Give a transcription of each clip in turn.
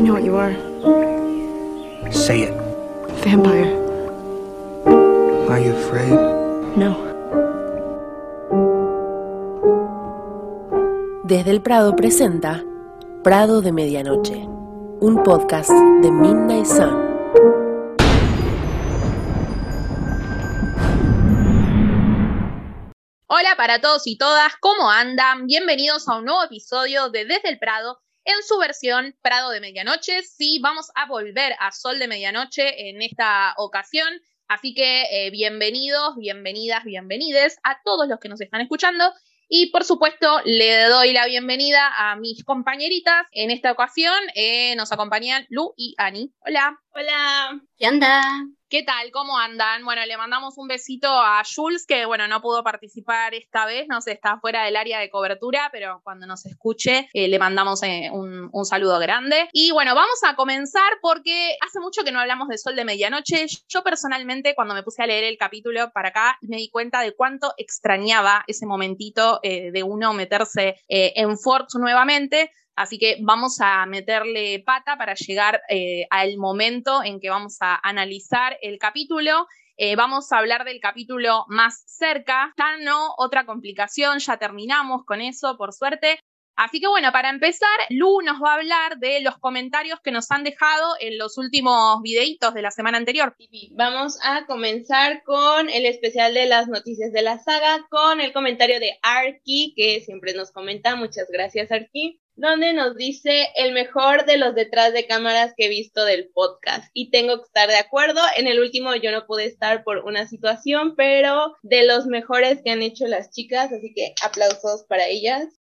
I know what you are. Say it. Vampire. Are you afraid? No. Desde el Prado presenta Prado de Medianoche, un podcast de Midnight Sun. Hola para todos y todas, ¿cómo andan? Bienvenidos a un nuevo episodio de Desde el Prado en su versión Prado de Medianoche. Sí, vamos a volver a Sol de Medianoche en esta ocasión. Así que eh, bienvenidos, bienvenidas, bienvenides a todos los que nos están escuchando. Y por supuesto, le doy la bienvenida a mis compañeritas. En esta ocasión eh, nos acompañan Lu y Ani. Hola. Hola. ¿Qué onda? ¿Qué tal? ¿Cómo andan? Bueno, le mandamos un besito a Jules, que bueno, no pudo participar esta vez, no sé, está fuera del área de cobertura, pero cuando nos escuche eh, le mandamos eh, un, un, saludo grande. Y bueno, vamos a comenzar porque hace mucho que no hablamos de Sol de Medianoche. Yo personalmente, cuando me puse a leer el capítulo para acá, me di cuenta de cuánto extrañaba ese momentito eh, de uno meterse en Forks nuevamente. Así que vamos a meterle pata para llegar eh, al momento en que vamos a analizar el capítulo. Eh, vamos a hablar del capítulo más cerca. Ya no, otra complicación, ya terminamos con eso, por suerte. Así que bueno, para empezar, Lu nos va a hablar de los comentarios que nos han dejado en los últimos videitos de la semana anterior. Vamos a comenzar con el especial de las noticias de la saga, con el comentario de Arki, que siempre nos comenta. Muchas gracias, Arki donde nos dice el mejor de los detrás de cámaras que he visto del podcast. Y tengo que estar de acuerdo. En el último yo no pude estar por una situación, pero de los mejores que han hecho las chicas, así que aplausos para ellas.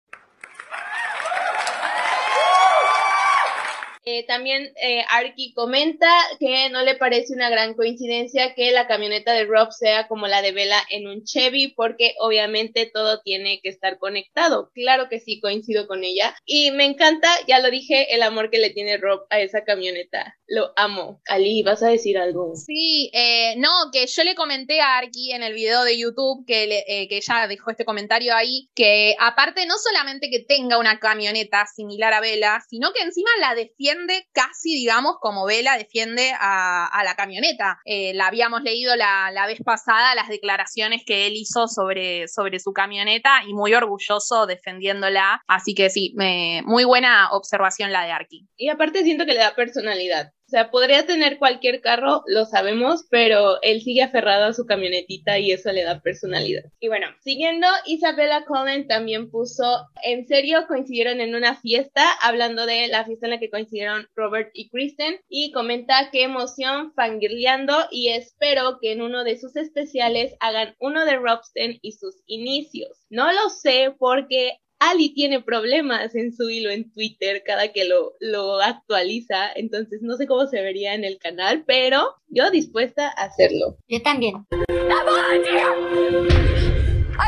Eh, también eh, Arki comenta que no le parece una gran coincidencia que la camioneta de Rob sea como la de Bella en un Chevy, porque obviamente todo tiene que estar conectado. Claro que sí, coincido con ella. Y me encanta, ya lo dije, el amor que le tiene Rob a esa camioneta. Lo amo. Ali, ¿vas a decir algo? Sí, eh, no, que yo le comenté a Arki en el video de YouTube que, le, ella dejó este comentario ahí, que aparte no solamente que tenga una camioneta similar a Bella, sino que encima la defiende casi, digamos, como Vela defiende a, la camioneta. Eh, la habíamos leído la, vez pasada, las declaraciones que él hizo sobre, sobre su camioneta y muy orgulloso defendiéndola. Así que sí, muy buena observación la de Arki. Y aparte siento que le da personalidad. O sea, podría tener cualquier carro, lo sabemos, pero él sigue aferrado a su camionetita y eso le da personalidad. Y bueno, siguiendo, Isabella Cullen también puso, en serio, coincidieron en una fiesta, hablando de la fiesta en la que coincidieron Robert y Kristen, y comenta qué emoción fangirleando y espero que en uno de sus especiales hagan uno de Robsten y sus inicios. No lo sé porque Ali tiene problemas en su hilo en Twitter cada que lo, lo actualiza, entonces no sé cómo se vería en el canal, pero yo dispuesta a hacerlo. Yo también. I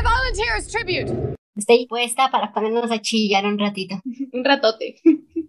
volunteer as tribute. Estoy dispuesta para ponernos a chillar un ratito. un ratote.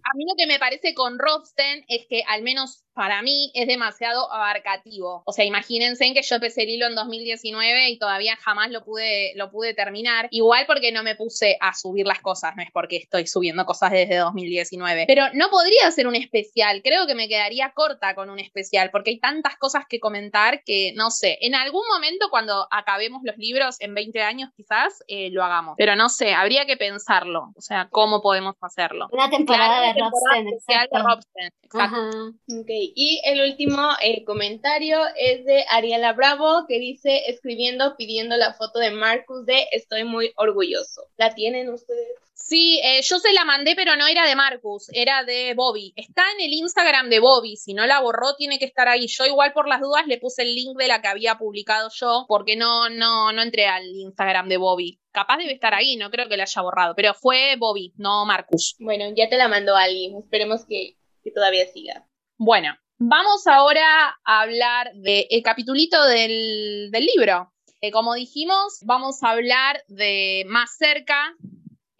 A mí lo que me parece con Robsten es que al menos para mí es demasiado abarcativo. O sea, imagínense en que yo empecé el hilo en 2019 y todavía jamás lo pude, lo pude terminar. Igual porque no me puse a subir las cosas, no es porque estoy subiendo cosas desde 2019. Pero no podría ser un especial, creo que me quedaría corta con un especial porque hay tantas cosas que comentar que no sé, en algún momento cuando acabemos los libros en 20 años quizás eh, lo hagamos. Pero no sé, habría que pensarlo. O sea, ¿cómo podemos hacerlo? Una temporada de Robsten. De Robsten, exacto. Okay. Y el último eh, comentario es de Ariela Bravo, que dice, escribiendo, pidiendo la foto de Marcus de Estoy muy orgulloso. ¿La tienen ustedes? Sí, eh, yo se la mandé, pero no era de Marcus, era de Bobby. Está en el Instagram de Bobby, si no la borró tiene que estar ahí. Yo igual por las dudas le puse el link de la que había publicado yo, porque no, no, no entré al Instagram de Bobby. Capaz debe estar ahí, no creo que la haya borrado, pero fue Bobby, no Marcus. Bueno, ya te la mandó alguien, esperemos que, que todavía siga. Bueno, vamos ahora a hablar del el capitulito del, libro. Eh, como dijimos, vamos a hablar de más cerca,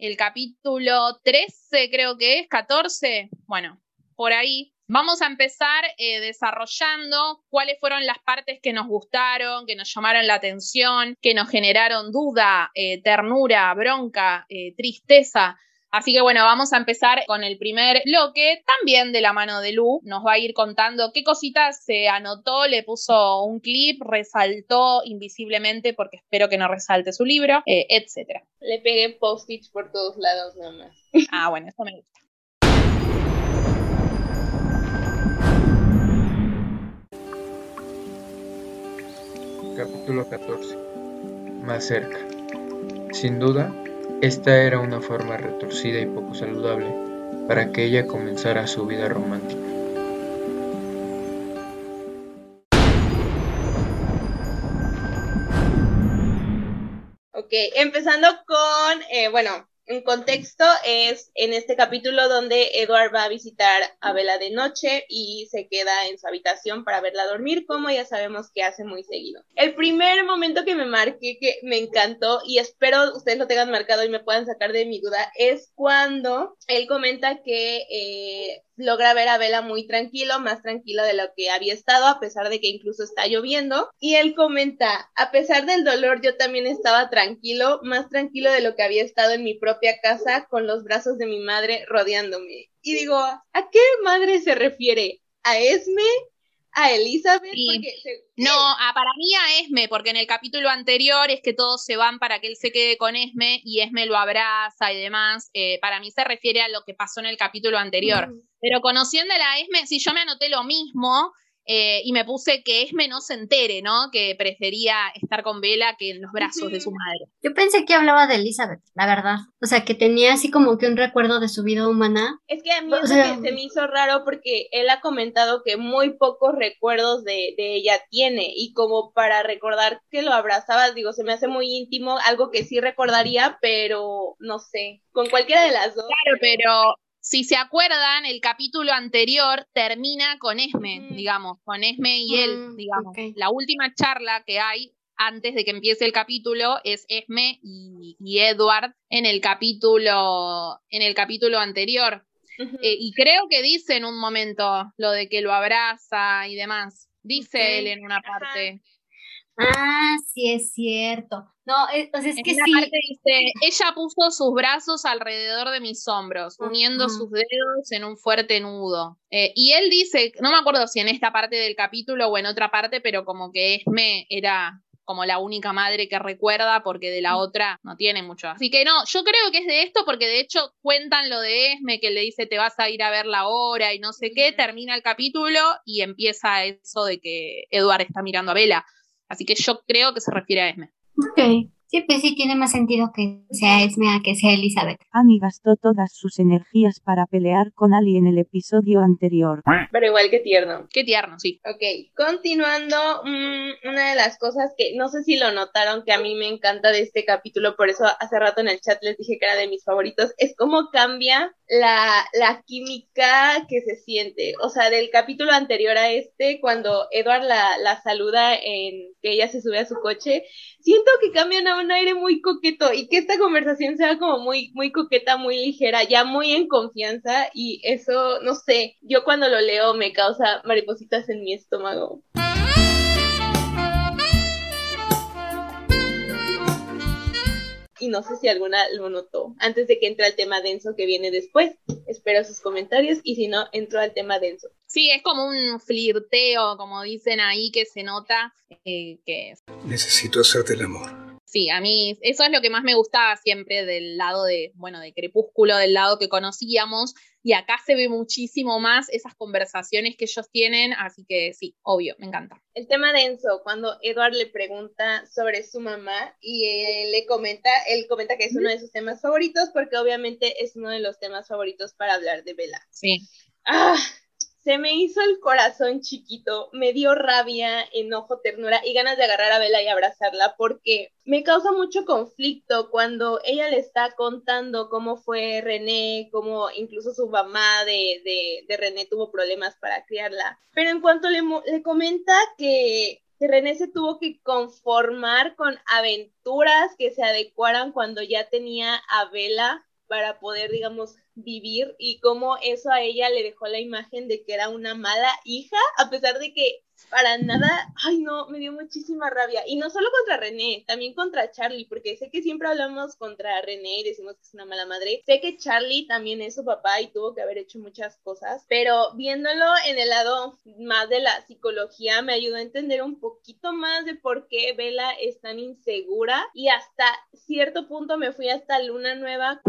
el capítulo 13 creo que es, 14, bueno, por ahí. Vamos a empezar eh, desarrollando cuáles fueron las partes que nos gustaron, que nos llamaron la atención, que nos generaron duda, eh, ternura, bronca, tristeza Así que bueno, vamos a empezar con el primer bloque, también de la mano de Lu. Nos va a ir contando qué cositas se anotó, le puso un clip, resaltó invisiblemente porque espero que no resalte su libro, eh, etc. Le pegué post-its por todos lados nada más. Ah, bueno, eso me gusta. Capítulo 14. Más cerca. Sin duda, esta era una forma retorcida y poco saludable para que ella comenzara su vida romántica. Ok, empezando con, eh, bueno, un contexto es en este capítulo donde Edward va a visitar a Bella de noche y se queda en su habitación para verla dormir, como ya sabemos que hace muy seguido. El primer momento que me marqué, que me encantó, y espero ustedes lo tengan marcado y me puedan sacar de mi duda, es cuando él comenta que eh, logra ver a Bella muy tranquilo, más tranquilo de lo que había estado, a pesar de que incluso está lloviendo. Y él comenta, a pesar del dolor, yo también estaba tranquilo, más tranquilo de lo que había estado en mi propia casa, con los brazos de mi madre rodeándome. Y digo, ¿a qué madre se refiere? ¿A Esme? ¿A Elizabeth? Porque se- No, ah, para mí a Esme, porque en el capítulo anterior es que todos se van para que él se quede con Esme y Esme lo abraza y demás. Eh, para mí se refiere a lo que pasó en el capítulo anterior. Mm. Pero conociéndola a Esme, si yo me anoté lo mismo eh, y me puse que Esme no se entere, ¿no? Que prefería estar con Vela que en los brazos de su madre. Yo pensé que hablaba de Elizabeth, la verdad. O sea, que tenía así como que un recuerdo de su vida humana. Es que a mí O es sea- que se me hizo raro porque él ha comentado que muy pocos recuerdos de, de ella tiene y como para recordar que lo abrazaba, digo, se me hace muy íntimo, algo que sí recordaría, pero no sé, con cualquiera de las dos. Claro, pero si se acuerdan, el capítulo anterior termina con Esme, digamos, con Esme y él, Mm, digamos. La última charla que hay antes de que empiece el capítulo es Esme y, y Edward en el capítulo, en el capítulo anterior. Eh, y creo que dice en un momento lo de que lo abraza y demás. Dice él en una Ajá. Ah, sí es cierto. No, es, o sea, es En que sí. parte dice, ella puso sus brazos alrededor de mis hombros, uniendo sus dedos en un fuerte nudo. Eh, y él dice, no me acuerdo si en esta parte del capítulo o en otra parte, pero como que Esme era como la única madre que recuerda porque de la otra no tiene mucho. Así que no, yo creo que es de esto porque de hecho cuentan lo de Esme que le dice te vas a ir a verla ahora y no sé qué, termina el capítulo y empieza eso de que Edward está mirando a Vela. Así que yo creo que se refiere a Esme. Ok. Sí, pues sí tiene más sentido que sea Esme a que sea Elizabeth. Annie gastó todas sus energías para pelear con Ali en el episodio anterior. Pero igual que tierno. Qué tierno, sí. Ok, continuando, mm, una de las cosas que no sé si lo notaron que a mí me encanta de este capítulo, por eso hace rato en el chat les dije que era de mis favoritos, es cómo cambia la, la química que se siente. O sea, del capítulo anterior a este, cuando Edward la, la saluda en que ella se sube a su coche, siento que cambian a un aire muy coqueto y que esta conversación sea como muy, muy coqueta, muy ligera, ya muy en confianza y eso, no sé, yo cuando lo leo me causa maripositas en mi estómago. Y no sé si alguna lo notó. Antes de que entre al tema denso que viene después, espero sus comentarios y si no, entro al tema denso. Sí, es como un flirteo, como dicen ahí, que se nota eh, que Necesito hacerte el amor. Sí, a mí eso es lo que más me gustaba siempre del lado de, bueno, de Crepúsculo, del lado que conocíamos, y acá se ve muchísimo más esas conversaciones que ellos tienen, así que sí, obvio, me encanta. El tema denso, cuando Edward le pregunta sobre su mamá y él le comenta, él comenta que es uno de sus temas favoritos porque obviamente es uno de los temas favoritos para hablar de Bella. Sí. Ah, se me hizo el corazón chiquito, me dio rabia, enojo, ternura y ganas de agarrar a Bella y abrazarla porque me causa mucho conflicto cuando ella le está contando cómo fue René, cómo incluso su mamá de, de, de René tuvo problemas para criarla. Pero en cuanto le, le comenta que, que René se tuvo que conformar con aventuras que se adecuaran cuando ya tenía a Bella para poder, digamos, vivir y cómo eso a ella le dejó la imagen de que era una mala hija, a pesar de que para nada, ay no, me dio muchísima rabia. Y no solo contra René, también contra Charlie, porque sé que siempre hablamos contra René y decimos que es una mala madre. Sé que Charlie también es su papá y tuvo que haber hecho muchas cosas, pero viéndolo en el lado más de la psicología, me ayudó a entender un poquito más de por qué Bella es tan insegura y hasta cierto punto me fui hasta Luna Nueva.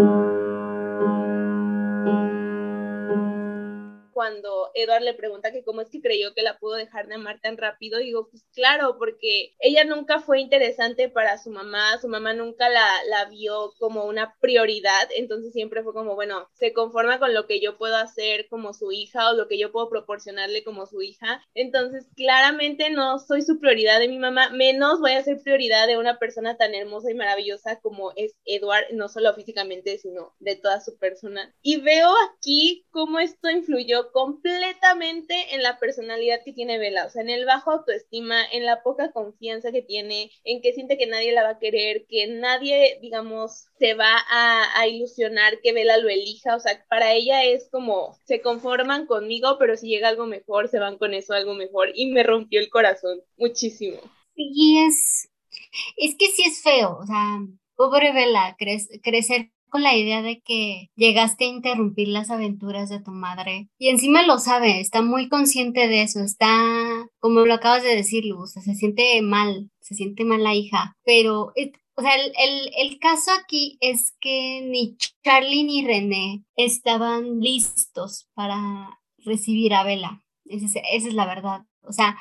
Cuando Edward le pregunta que cómo es que creyó que la pudo dejar de amar tan rápido, digo, pues claro, porque ella nunca fue interesante para su mamá, su mamá nunca la, la vio como una prioridad, entonces siempre fue como, bueno, se conforma con lo que yo puedo hacer como su hija o lo que yo puedo proporcionarle como su hija, entonces claramente no soy su prioridad de mi mamá, menos voy a ser prioridad de una persona tan hermosa y maravillosa como es Edward, no solo físicamente, sino de toda su persona. Y veo aquí cómo esto influyó completamente en la personalidad que tiene Bella, o sea, en el bajo autoestima, en la poca confianza que tiene, en que siente que nadie la va a querer, que nadie, digamos, se va a, ilusionar que Bella lo elija, o sea, para ella es como, se conforman conmigo, pero si llega algo mejor, se van con eso, algo mejor, y me rompió el corazón muchísimo. Y es, es que sí es feo, o sea, pobre Bella, crecer la idea de que llegaste a interrumpir las aventuras de tu madre. Y encima lo sabe, está muy consciente de eso, está, como lo acabas de decir, Luz, se siente mal, se siente mal la hija. Pero, o sea, el, caso aquí es que ni Charlie ni René estaban listos para recibir a Bella. Esa es, la verdad. O sea,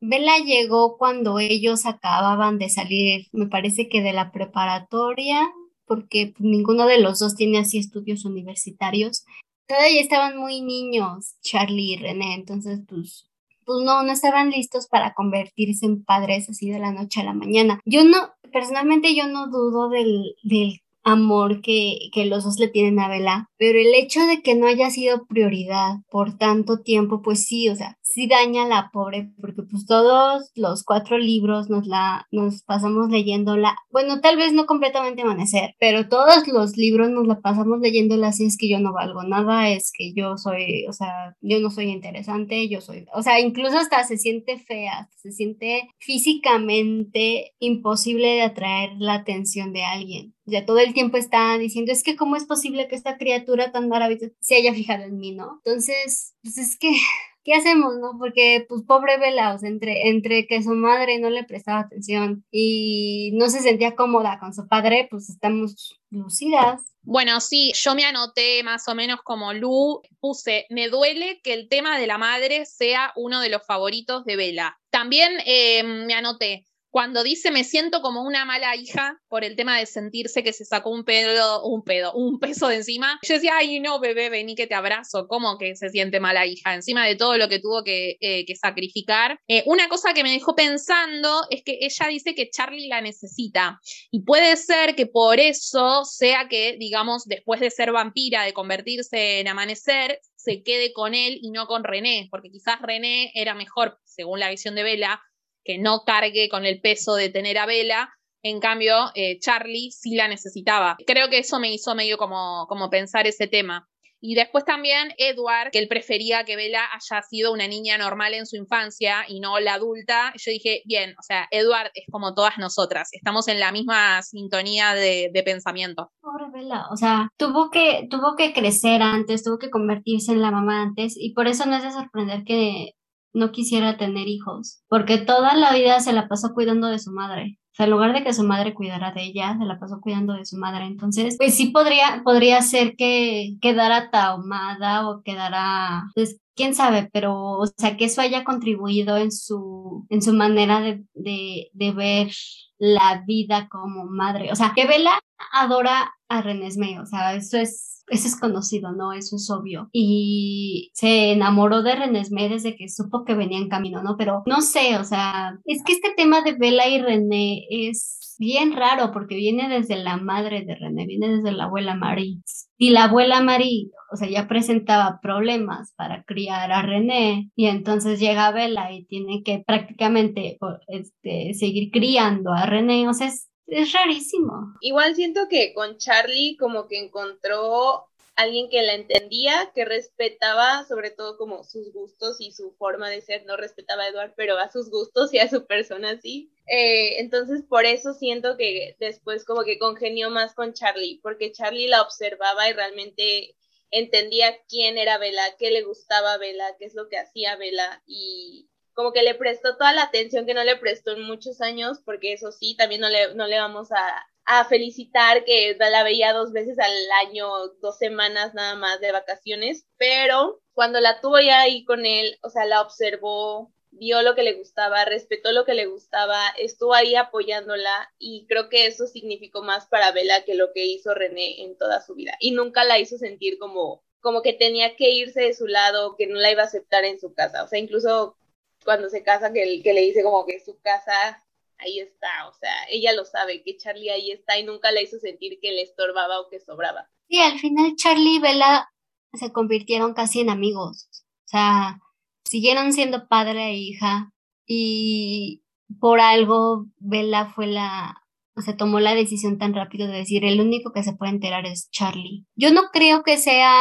Bella llegó cuando ellos acababan de salir, me parece que de la preparatoria porque ninguno de los dos tiene así estudios universitarios. Todavía estaban muy niños, Charlie y René, entonces pues, pues no, no estaban listos para convertirse en padres así de la noche a la mañana. Yo no, personalmente yo no dudo del, del amor que, que los dos le tienen a Bella, pero el hecho de que no haya sido prioridad por tanto tiempo, pues sí, o sea, sí daña a la pobre, porque pues todos los cuatro libros nos la, nos pasamos leyéndola, bueno, tal vez no completamente amanecer, pero todos los libros nos la pasamos leyéndola así es que yo no valgo nada, es que yo soy, o sea, yo no soy interesante, yo soy, o sea, incluso hasta se siente fea, se siente físicamente imposible de atraer la atención de alguien. Ya todo el tiempo está diciendo, es que cómo es posible que esta criatura tan maravillosa se haya fijado en mí, ¿no? Entonces, pues es que ¿qué hacemos, no? Porque, pues, pobre Bella, o sea, entre, entre que su madre no le prestaba atención y no se sentía cómoda con su padre, pues estamos lucidas. Bueno, sí, yo me anoté más o menos como Lu, puse, me duele que el tema de la madre sea uno de los favoritos de Bella. También eh, me anoté, cuando dice me siento como una mala hija por el tema de sentirse que se sacó un pedo, un pedo, un peso de encima. Yo decía, ay no, bebé, vení que te abrazo. ¿Cómo que se siente mala hija? Encima de todo lo que tuvo que, eh, sacrificar. Eh, una cosa que me dejó pensando es que ella dice que Charlie la necesita. Y puede ser que por eso sea que, digamos, después de ser vampira, de convertirse en amanecer, se quede con él y no con René, porque quizás René era mejor, según la visión de Vela, que no cargue con el peso de tener a Vela. En cambio, eh, Charlie sí la necesitaba. Creo que eso me hizo medio como, como pensar ese tema. Y después también Edward, que él prefería que Bella haya sido una niña normal en su infancia y no la adulta. Yo dije, bien, o sea, Edward es como todas nosotras, estamos en la misma sintonía de, de pensamiento. Pobre Bella, o sea, tuvo que, tuvo que crecer antes, tuvo que convertirse en la mamá antes y por eso no es de sorprender que no quisiera tener hijos, porque toda la vida se la pasó cuidando de su madre. O sea, en lugar de que su madre cuidara de ella, se la pasó cuidando de su madre. Entonces, pues sí podría, podría ser que quedara traumada o quedara, pues quién sabe, pero, o sea, que eso haya contribuido en su, en su manera de, de, de ver la vida como madre. O sea, que Bella adora a Renesmee, o sea, eso es eso es conocido, ¿no? Eso es obvio. Y se enamoró de Renesmee desde que supo que venía en camino, ¿no? Pero no sé, o sea, es que este tema de Bella y René es bien raro porque viene desde la madre de René, viene desde la abuela Marie. Y la abuela Marie, o sea, ya presentaba problemas para criar a René y entonces llega Bella y tiene que prácticamente este, seguir criando a René, o sea, es es rarísimo. Igual siento que con Charlie como que encontró alguien que la entendía, que respetaba sobre todo como sus gustos y su forma de ser, no respetaba a Edward, pero a sus gustos y a su persona sí. Eh, entonces por eso siento que después como que congenió más con Charlie, porque Charlie la observaba y realmente entendía quién era Bella, qué le gustaba a Bella, qué es lo que hacía Bella y como que le prestó toda la atención que no le prestó en muchos años, porque eso sí, también no le, no le vamos a, a felicitar que la veía dos veces al año, dos semanas nada más de vacaciones, pero cuando la tuvo ya ahí con él, o sea, la observó, vio lo que le gustaba, respetó lo que le gustaba, estuvo ahí apoyándola y creo que eso significó más para Bella que lo que hizo René en toda su vida. Y nunca la hizo sentir como como que tenía que irse de su lado, que no la iba a aceptar en su casa, o sea, incluso cuando se casa que, que le dice como que su casa ahí está, o sea, ella lo sabe, que Charlie ahí está y nunca le hizo sentir que le estorbaba o que sobraba. Sí, al final Charlie y Bella se convirtieron casi en amigos, o sea, siguieron siendo padre e hija y por algo Bella fue la, o sea, tomó la decisión tan rápido de decir, el único que se puede enterar es Charlie. Yo no creo que sea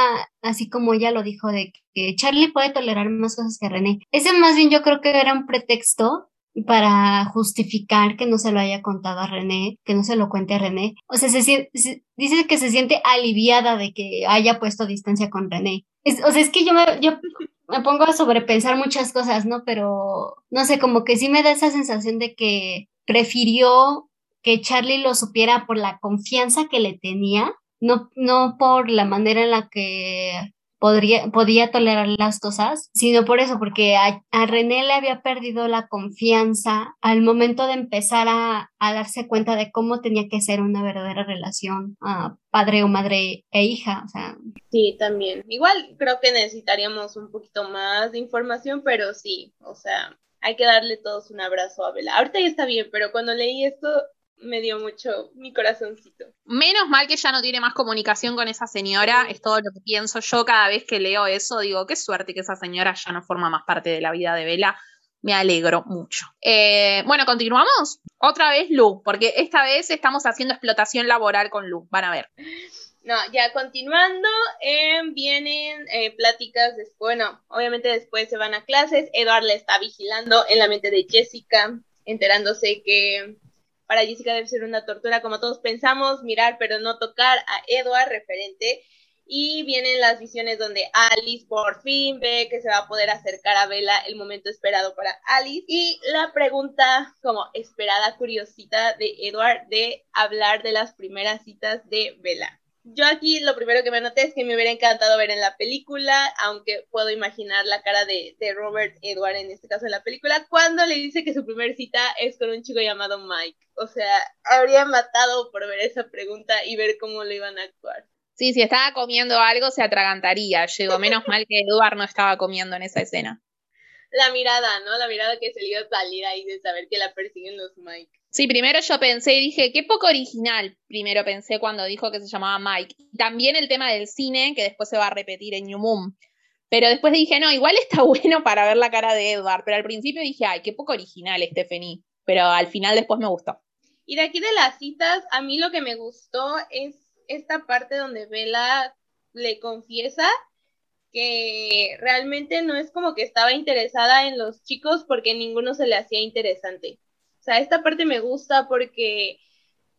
así como ella lo dijo, de que Charlie puede tolerar más cosas que René. Ese más bien yo creo que era un pretexto para justificar que no se lo haya contado a René, que no se lo cuente a René. O sea, se, dice que se siente aliviada de que haya puesto distancia con René. o sea, es que yo me, yo me pongo a sobrepensar muchas cosas, ¿no? Pero no sé, como que sí me da esa sensación de que prefirió que Charlie lo supiera por la confianza que le tenía, no, no por la manera en la que podría, podía tolerar las cosas, sino por eso, porque a, René le había perdido la confianza al momento de empezar a, darse cuenta de cómo tenía que ser una verdadera relación a padre o madre e hija, o sea. Sí, también. Igual creo que necesitaríamos un poquito más de información, pero sí, o sea, hay que darle todos un abrazo a Bella. Ahorita ya está bien, pero cuando leí esto me dio mucho mi corazoncito. Menos mal que ya no tiene más comunicación con esa señora, es todo lo que pienso yo cada vez que leo eso, digo, qué suerte que esa señora ya no forma más parte de la vida de Vela, me alegro mucho. Eh, bueno, continuamos. Otra vez Lu, porque esta vez estamos haciendo explotación laboral con Lu, van a ver. No, ya continuando, eh, vienen eh, pláticas, después, bueno, obviamente después se van a clases, Edward le está vigilando en la mente de Jessica, enterándose que para Jessica debe ser una tortura, como todos pensamos, mirar pero no tocar a Edward, referente. Y vienen las visiones donde Alice por fin ve que se va a poder acercar a Bella, el momento esperado para Alice. Y la pregunta como esperada, curiosita de Edward de hablar de las primeras citas de Bella yo aquí lo primero que me noté es que me hubiera encantado ver en la película, aunque puedo imaginar la cara de, Robert Edward en este caso en la película, cuando le dice que su primer cita es con un chico llamado Mike. O sea, habría matado por ver esa pregunta y ver cómo lo iban a actuar. Sí, si estaba comiendo algo se atragantaría. Llegó menos mal que Edward no estaba comiendo en esa escena. La mirada, ¿no? La mirada que se le iba a salir ahí de saber que la persiguen los Mike. Sí, primero yo pensé y dije, qué poco original, primero pensé cuando dijo que se llamaba Mike. También el tema del cine, que después se va a repetir en New Moon. Pero después dije, no, igual está bueno para ver la cara de Edward. Pero al principio dije, ay, qué poco original Stephanie. Pero al final después me gustó. Y de aquí de las citas, a mí lo que me gustó es esta parte donde Bella le confiesa que realmente no es como que estaba interesada en los chicos porque ninguno se le hacía interesante sea, esta parte me gusta porque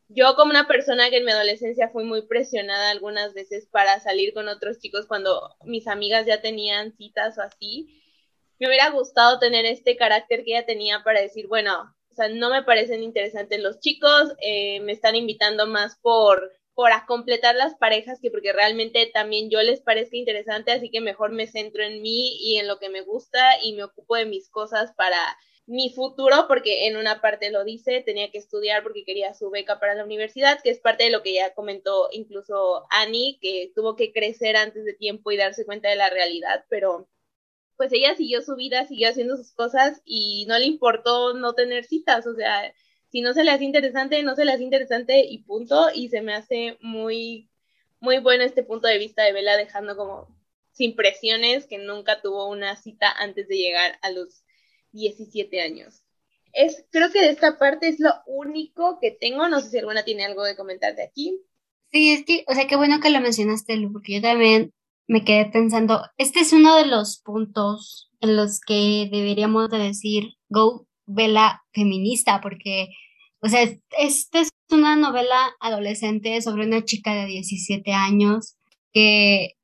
yo como una persona que en mi adolescencia fui muy presionada algunas veces para salir con otros chicos cuando mis amigas ya tenían citas o así, me hubiera gustado tener este carácter que ella tenía para decir, bueno, o sea, no me parecen interesantes los chicos, eh, me están invitando más por por a completar las parejas que porque realmente también yo les parezca interesante, así que mejor me centro en mí y en lo que me gusta y me ocupo de mis cosas para mi futuro, porque en una parte lo dice, tenía que estudiar porque quería su beca para la universidad, que es parte de lo que ya comentó incluso Annie, que tuvo que crecer antes de tiempo y darse cuenta de la realidad, pero pues ella siguió su vida, siguió haciendo sus cosas y no le importó no tener citas, o sea, si no se le hace interesante, no se le hace interesante y punto, y se me hace muy, muy bueno este punto de vista de Vela dejando como sin presiones que nunca tuvo una cita antes de llegar a los 17 años. Es, creo que de esta parte es lo único que tengo. No sé si alguna tiene algo de comentar de aquí. Sí, es que, o sea, qué bueno que lo mencionaste, Lu, porque yo también me quedé pensando, este es uno de los puntos en los que deberíamos de decir, go, vela feminista, porque, o sea, esta es una novela adolescente sobre una chica de 17 años que,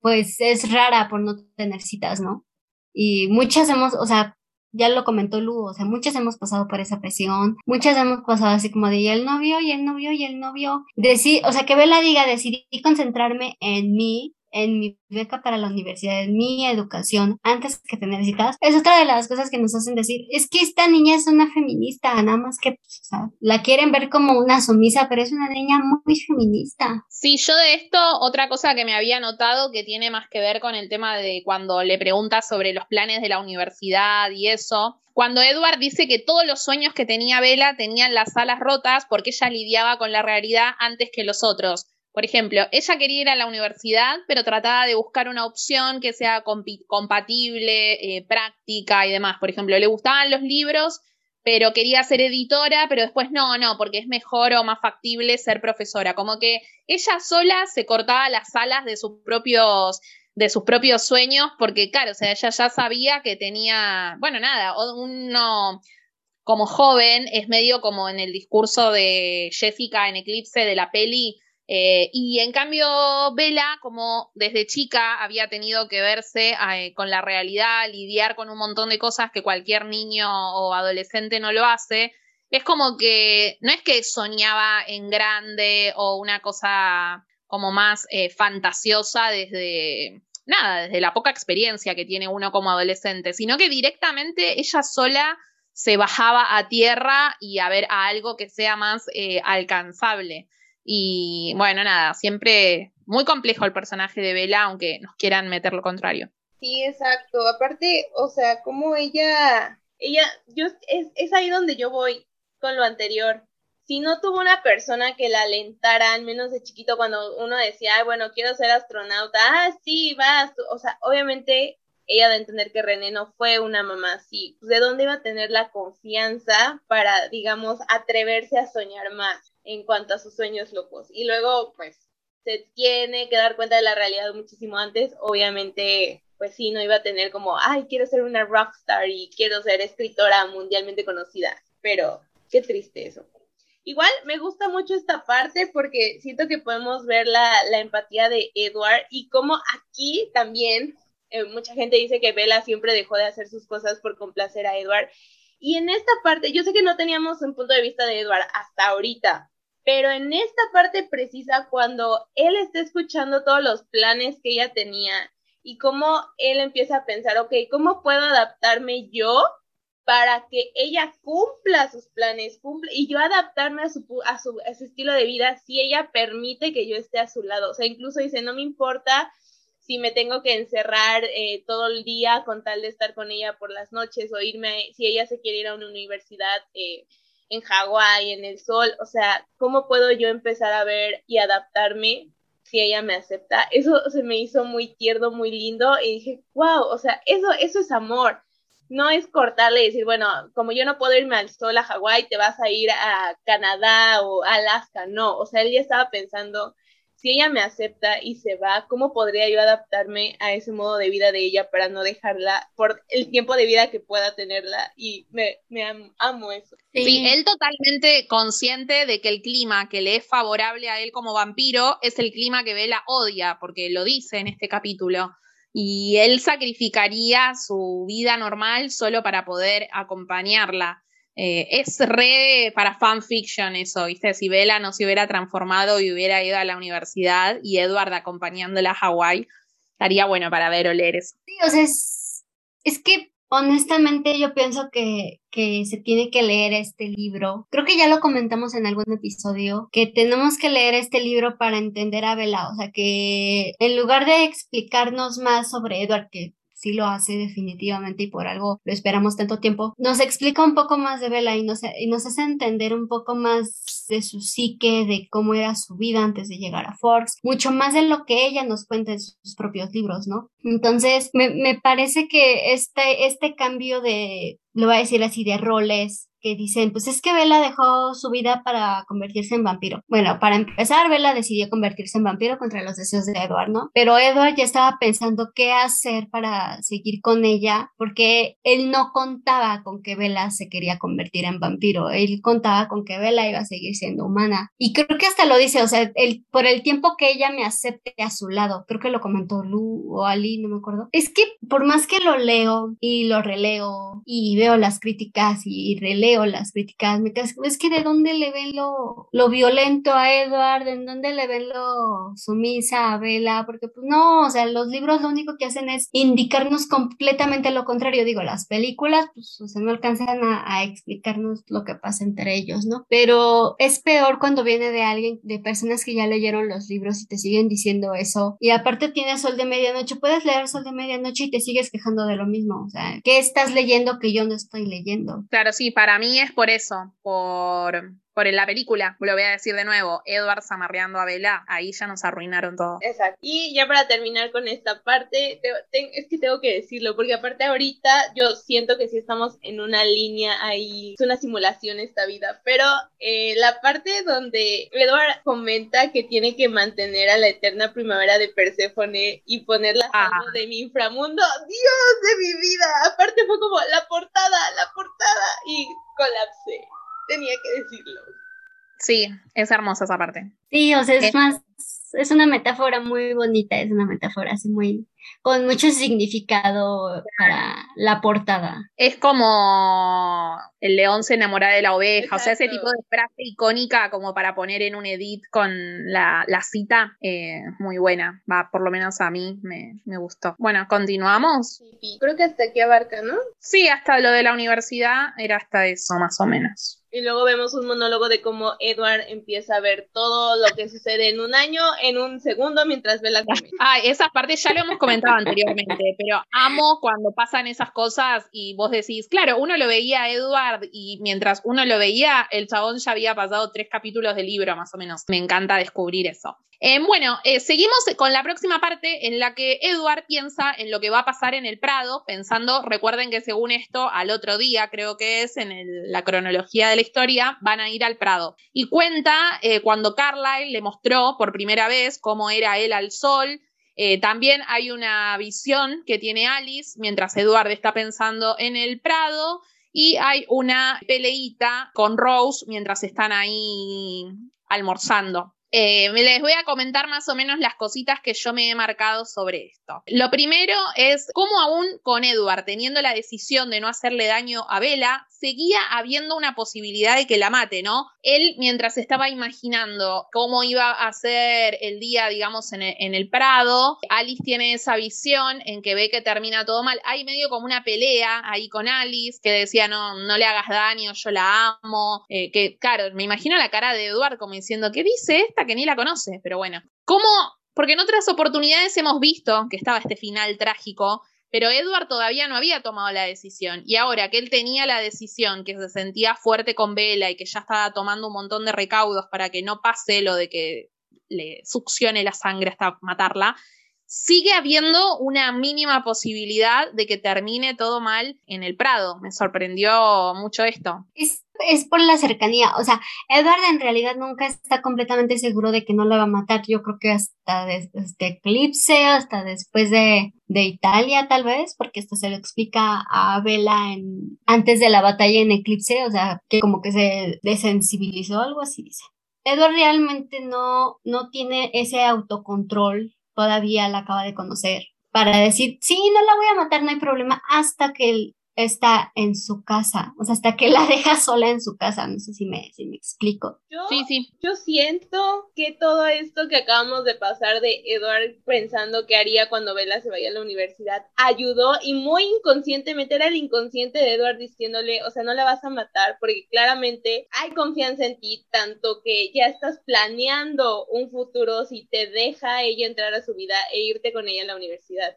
pues, es rara por no tener citas, ¿no? Y muchas hemos, o sea, ya lo comentó Lu, o sea, muchas hemos pasado por esa presión, muchas hemos pasado así como de, y el novio, y el novio, y el novio, decir, o sea, que Bella diga, decidí concentrarme en mí, en mi beca para la universidad, en mi educación, antes que tener citas, es otra de las cosas que nos hacen decir, es que esta niña es una feminista, nada más que, pues, o sea, la quieren ver como una sumisa, pero es una niña muy feminista. Sí, yo de esto, otra cosa que me había notado que tiene más que ver con el tema de cuando le preguntas sobre los planes de la universidad y eso, cuando Edward dice que todos los sueños que tenía Bella tenían las alas rotas porque ella lidiaba con la realidad antes que los otros. Por ejemplo, ella quería ir a la universidad, pero trataba de buscar una opción que sea compatible, eh, práctica y demás. Por ejemplo, le gustaban los libros, pero quería ser editora, pero después no, no, porque es mejor o más factible ser profesora. Como que ella sola se cortaba las alas de sus propios de sus propios sueños, porque claro, o sea, ella ya sabía que tenía, bueno, nada, uno como joven es medio como en el discurso de Jessica en Eclipse de la peli, eh, y en cambio, Bella, como desde chica había tenido que verse eh, con la realidad, lidiar con un montón de cosas que cualquier niño o adolescente no lo hace, es como que no es que soñaba en grande o una cosa como más eh, fantasiosa desde, nada, desde la poca experiencia que tiene uno como adolescente, sino que directamente ella sola se bajaba a tierra y a ver a algo que sea más alcanzable. Y bueno, nada, siempre muy complejo el personaje de Bella, aunque nos quieran meter lo contrario. Sí, exacto. Aparte, o sea, como ella, ella, yo, es, es ahí donde yo voy con lo anterior. Si no tuvo una persona que la alentara, al menos de chiquito, cuando uno decía, Ay, bueno, quiero ser astronauta, ah, sí, vas. O sea, obviamente ella de entender que René no fue una mamá así. ¿De dónde iba a tener la confianza para, digamos, atreverse a soñar más? En cuanto a sus sueños locos. Y luego, pues, se tiene que dar cuenta de la realidad muchísimo antes. Obviamente, pues sí, no iba a tener como, ay, quiero ser una rockstar y quiero ser escritora mundialmente conocida. Pero qué triste eso. Igual me gusta mucho esta parte porque siento que podemos ver la, empatía de Edward y como aquí también eh, mucha gente dice que Bella siempre dejó de hacer sus cosas por complacer a Edward. Y en esta parte, yo sé que no teníamos un punto de vista de Edward hasta ahorita, pero en esta parte precisa, cuando él está escuchando todos los planes que ella tenía y cómo él empieza a pensar, ok, ¿cómo puedo adaptarme yo para que ella cumpla sus planes, y yo adaptarme a su, a, su, a su estilo de vida si ella permite que yo esté a su lado? O sea, incluso dice, no me importa si me tengo que encerrar eh, todo el día con tal de estar con ella por las noches o irme, si ella se quiere ir a una universidad. Eh, en Hawái, en el sol, o sea, ¿cómo puedo yo empezar a ver y adaptarme si ella me acepta? Eso se me hizo muy tierno, muy lindo y dije, wow, o sea, eso, eso es amor. No es cortarle y decir, bueno, como yo no puedo irme al sol a Hawái, te vas a ir a Canadá o Alaska. No, o sea, él ya estaba pensando si ella me acepta y se va, ¿cómo podría yo adaptarme a ese modo de vida de ella para no dejarla por el tiempo de vida que pueda tenerla? Y me, amo, eso. Sí. él totalmente consciente de que el clima que le es favorable a él como vampiro es el clima que Bella odia, porque lo dice en este capítulo. Y él sacrificaría su vida normal solo para poder acompañarla. Eh, es re para fanfiction eso, ¿viste? Si Bella no se hubiera transformado y hubiera ido a la universidad y Edward acompañándola a Hawái, estaría bueno para ver o leer eso. Sí, o sea, es, es que honestamente yo pienso que, que se tiene que leer este libro. Creo que ya lo comentamos en algún episodio, que tenemos que leer este libro para entender a Bella. O sea, que en lugar de explicarnos más sobre Edward, que sí lo hace definitivamente y por algo lo esperamos tanto tiempo, nos explica un poco más de Bella y nos, y nos hace entender un poco más de su psique, de cómo era su vida antes de llegar a Forks, mucho más de lo que ella nos cuenta en sus propios libros, ¿no? Entonces, me, me parece que este, este cambio de, lo voy a decir así, de roles que dicen, pues es que Bella dejó su vida para convertirse en vampiro. Bueno, para empezar, Bella decidió convertirse en vampiro contra los deseos de Edward, ¿no? Pero Edward ya estaba pensando qué hacer para seguir con ella, porque él no contaba con que Bella se quería convertir en vampiro, él contaba con que Bella iba a seguir siendo humana. Y creo que hasta lo dice, o sea, el, por el tiempo que ella me acepte a su lado, creo que lo comentó Lu o Ali, no me acuerdo. Es que por más que lo leo y lo releo y veo las críticas y releo las críticas, es que de dónde le ven lo, lo violento a Edward, de dónde le ven lo sumisa a Bella, porque pues no, o sea, los libros lo único que hacen es indicarnos completamente lo contrario, digo, las películas pues o sea, no alcanzan a, a explicarnos lo que pasa entre ellos, ¿no? Pero es peor cuando viene de alguien, de personas que ya leyeron los libros y te siguen diciendo eso, y aparte tienes Sol de Medianoche, puedes leer Sol de Medianoche y te sigues quejando de lo mismo, o sea, ¿qué estás leyendo que yo no estoy leyendo? Claro, sí, para mí es por eso, por por la película, lo voy a decir de nuevo, Edward zamarreando a Bella, ahí ya nos arruinaron todo. Exacto. Y ya para terminar con esta parte, es que tengo que decirlo, porque aparte ahorita yo siento que sí estamos en una línea ahí, es una simulación esta vida, pero eh, la parte donde Edward comenta que tiene que mantener a la eterna primavera de Perséfone y ponerla salvo de mi inframundo, Dios de mi vida, aparte fue como la portada, la portada y colapsé tenía que decirlo. Sí, es hermosa esa parte. Sí, o sea, es, más, es una metáfora muy bonita, es una metáfora así muy, con mucho significado para la portada. Es como el león se enamora de la oveja, o sea, ese tipo de frase icónica como para poner en un edit con la, cita, eh, muy buena, va, por lo menos a mí me, me gustó. Bueno, continuamos. Creo que hasta aquí abarca, ¿no? Sí, hasta lo de la universidad era hasta eso, más o menos. Y luego vemos un monólogo de cómo Edward empieza a ver todo lo que sucede en un año, en un segundo, mientras ve la comida. Ah, esas partes ya lo hemos comentado anteriormente, pero amo cuando pasan esas cosas y vos decís, claro, uno lo veía a Edward y mientras uno lo veía, el chabón ya había pasado tres capítulos del libro más o menos. Me encanta descubrir eso. Eh, bueno, eh, seguimos con la próxima parte en la que Edward piensa en lo que va a pasar en el Prado, pensando, recuerden que según esto, al otro día, creo que es en la cronología de historia, van a ir al Prado. Y cuenta eh, cuando Carlyle le mostró por primera vez cómo era él al sol. también hay una visión que tiene Alice mientras Edward está pensando en el Prado. Y hay una peleita con Rose mientras están ahí almorzando. Eh, les voy a comentar más o menos las cositas que yo me he marcado sobre esto. Lo primero es cómo aún con Edward teniendo la decisión de no hacerle daño a Bella, seguía habiendo una posibilidad de que la mate, ¿no? Él mientras estaba imaginando cómo iba a ser el día, digamos, en el, Prado, Alice tiene esa visión en que ve que termina todo mal. Hay medio como una pelea ahí con Alice que decía, no, no le hagas daño, yo la amo. Eh, que claro, me imagino la cara de Edward como diciendo, ¿qué dice esta? Que ni la conoce, pero bueno. ¿Cómo? Porque en otras oportunidades hemos visto que estaba este final trágico, pero Edward todavía no había tomado la decisión. Y ahora que él tenía la decisión, que se sentía fuerte con Vela y que ya estaba tomando un montón de recaudos para que no pase lo de que le succione la sangre hasta matarla, sigue habiendo una mínima posibilidad de que termine todo mal en el Prado. Me sorprendió mucho esto. Es, es, por la cercanía. O sea, Edward en realidad nunca está completamente seguro de que no la va a matar. Yo creo que hasta desde este Eclipse, hasta después de, de, Italia, tal vez, porque esto se lo explica a Vela en, antes de la batalla en Eclipse, o sea, que como que se desensibilizó, algo así dice. Edward realmente no, no tiene ese autocontrol todavía la acaba de conocer, para decir, sí, no la voy a matar, no hay problema, hasta que está en su casa, o sea, hasta que la deja sola en su casa, no sé si me, si me explico. Yo, sí, sí. Yo siento que todo esto que acabamos de pasar de Edward pensando qué haría cuando Bella se vaya a la universidad ayudó y muy inconscientemente era el inconsciente de Edward diciéndole, o sea, no la vas a matar porque claramente hay confianza en ti, tanto que ya estás planeando un futuro si te deja ella entrar a su vida e irte con ella a la universidad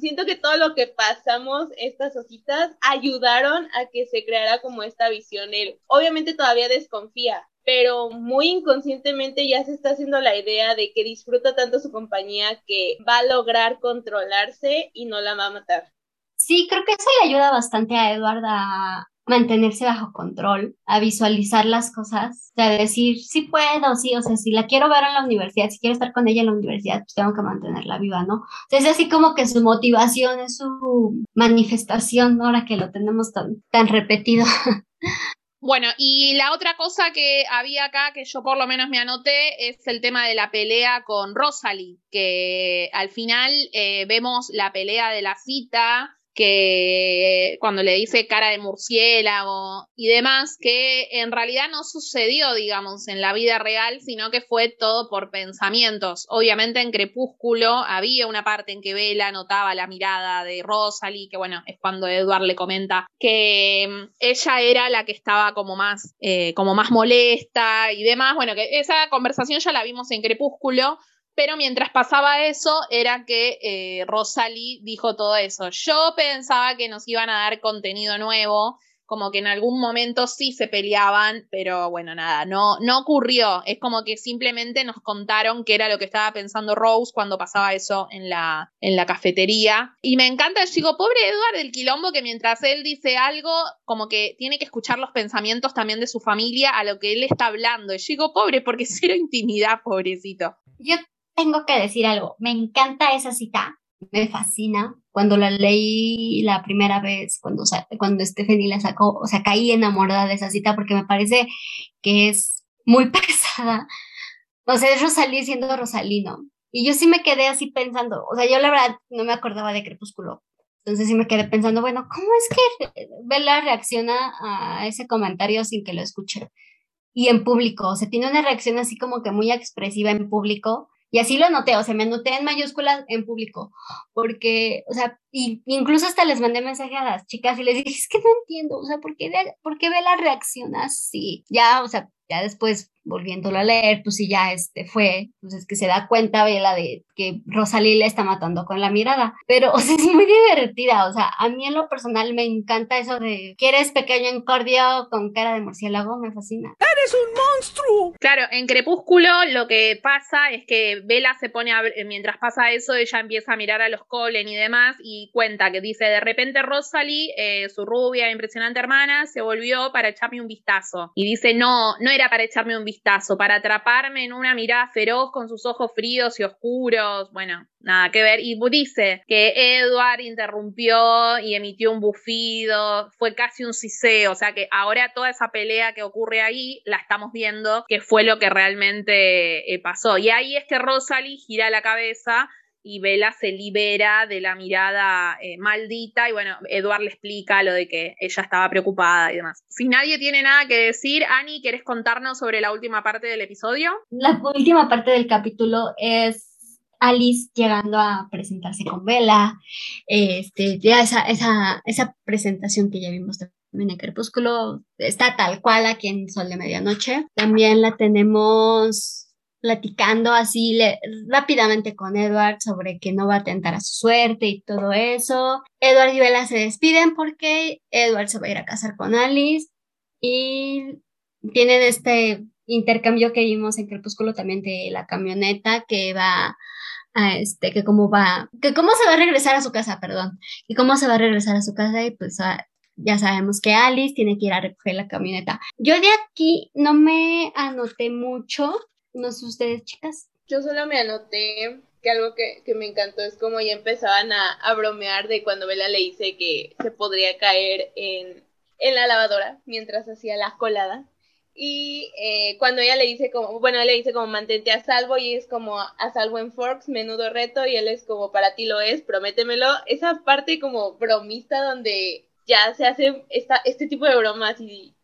siento que todo lo que pasamos, estas hojitas, ayudaron a que se creara como esta visión. Él obviamente todavía desconfía, pero muy inconscientemente ya se está haciendo la idea de que disfruta tanto su compañía que va a lograr controlarse y no la va a matar. Sí, creo que eso le ayuda bastante a Edward a, mantenerse bajo control, a visualizar las cosas, o sea, decir, sí puedo, sí, o sea, si la quiero ver en la universidad, si quiero estar con ella en la universidad, pues tengo que mantenerla viva, ¿no? O sea, es así como que su motivación, es su manifestación, ahora que lo tenemos tan, tan repetido. Bueno, y la otra cosa que había acá, que yo por lo menos me anoté, es el tema de la pelea con Rosalie, que al final eh, vemos la pelea de la cita, que cuando le dice cara de murciélago y demás, que en realidad no sucedió, digamos, en la vida real, sino que fue todo por pensamientos. Obviamente en Crepúsculo había una parte en que Bella notaba la mirada de Rosalie, que bueno, es cuando Edward le comenta que mm, ella era la que estaba como más, eh, como más molesta y demás. Bueno, que esa conversación ya la vimos en Crepúsculo, pero mientras pasaba eso, era que eh, Rosalie dijo todo eso. Yo pensaba que nos iban a dar contenido nuevo, como que en algún momento sí se peleaban, pero bueno, nada, no, no ocurrió. Es como que simplemente nos contaron qué era lo que estaba pensando Rose cuando pasaba eso en la, en la cafetería. Y me encanta, digo, pobre Edward del quilombo, que mientras él dice algo, como que tiene que escuchar los pensamientos también de su familia a lo que él está hablando. Y yo digo, pobre, porque cero intimidad, pobrecito. Tengo que decir algo, me encanta esa cita, me fascina. Cuando la leí la primera vez, cuando, cuando Stephanie la sacó, o sea, caí enamorada de esa cita porque me parece que es muy pesada. O sea, es Rosalí siendo Rosalino. Y yo sí me quedé así pensando, o sea, yo la verdad no me acordaba de Crepúsculo. Entonces sí me quedé pensando, bueno, ¿cómo es que Bella reacciona a ese comentario sin que lo escuche? Y en público, o sea, tiene una reacción así como que muy expresiva en público y así lo anoté, o sea, me anoté en mayúsculas en público, porque, o sea, y incluso hasta les mandé mensaje a las chicas y les dije, es que no entiendo, o sea, ¿por qué, ¿por qué reacción así? Ya, o sea, ya después volviéndolo a leer, pues sí, ya este fue, pues es que se da cuenta Vela de que Rosalí le está matando con la mirada, pero o sea, es muy divertida, o sea, a mí en lo personal me encanta eso de que eres pequeño en cordio con cara de murciélago, me fascina. ¡Eres un monstruo! Claro, en Crepúsculo lo que pasa es que Vela se pone a, mientras pasa eso, ella empieza a mirar a los Colen y demás y cuenta que dice, de repente Rosalie, eh, su rubia, impresionante hermana, se volvió para echarme un vistazo y dice, no, no era para echarme un vistazo, para atraparme en una mirada feroz con sus ojos fríos y oscuros. Bueno, nada que ver. Y dice que Edward interrumpió y emitió un bufido, fue casi un siseo, o sea que ahora toda esa pelea que ocurre ahí la estamos viendo que fue lo que realmente eh, pasó. Y ahí es que Rosalie gira la cabeza y Bella se libera de la mirada eh, maldita y bueno, Eduard le explica lo de que ella estaba preocupada y demás. Si nadie tiene nada que decir, Ani, ¿quieres contarnos sobre la última parte del episodio? La última parte del capítulo es Alice llegando a presentarse con Bella, este, ya esa, esa, esa presentación que ya vimos también en Crepúsculo está tal cual aquí en Sol de Medianoche. También la tenemos platicando así rápidamente con Edward sobre que no va a tentar a su suerte y todo eso. Edward y Bella se despiden porque Edward se va a ir a casar con Alice y tienen este intercambio que vimos en Crepúsculo también de la camioneta que va a este, que cómo va, que cómo se va a regresar a su casa, perdón, y cómo se va a regresar a su casa y pues ya sabemos que Alice tiene que ir a recoger la camioneta. Yo de aquí no me anoté mucho, no sé ustedes, chicas. Yo solo me anoté que algo que, me encantó es como ya empezaban a, bromear de cuando Bella le dice que se podría caer en, la lavadora mientras hacía la colada. Y eh, cuando ella le dice como, bueno, le dice como mantente a salvo y es como a salvo en Forks, menudo reto, y él es como para ti lo es, prométemelo. Esa parte como bromista donde ya se hace esta, este tipo de bromas y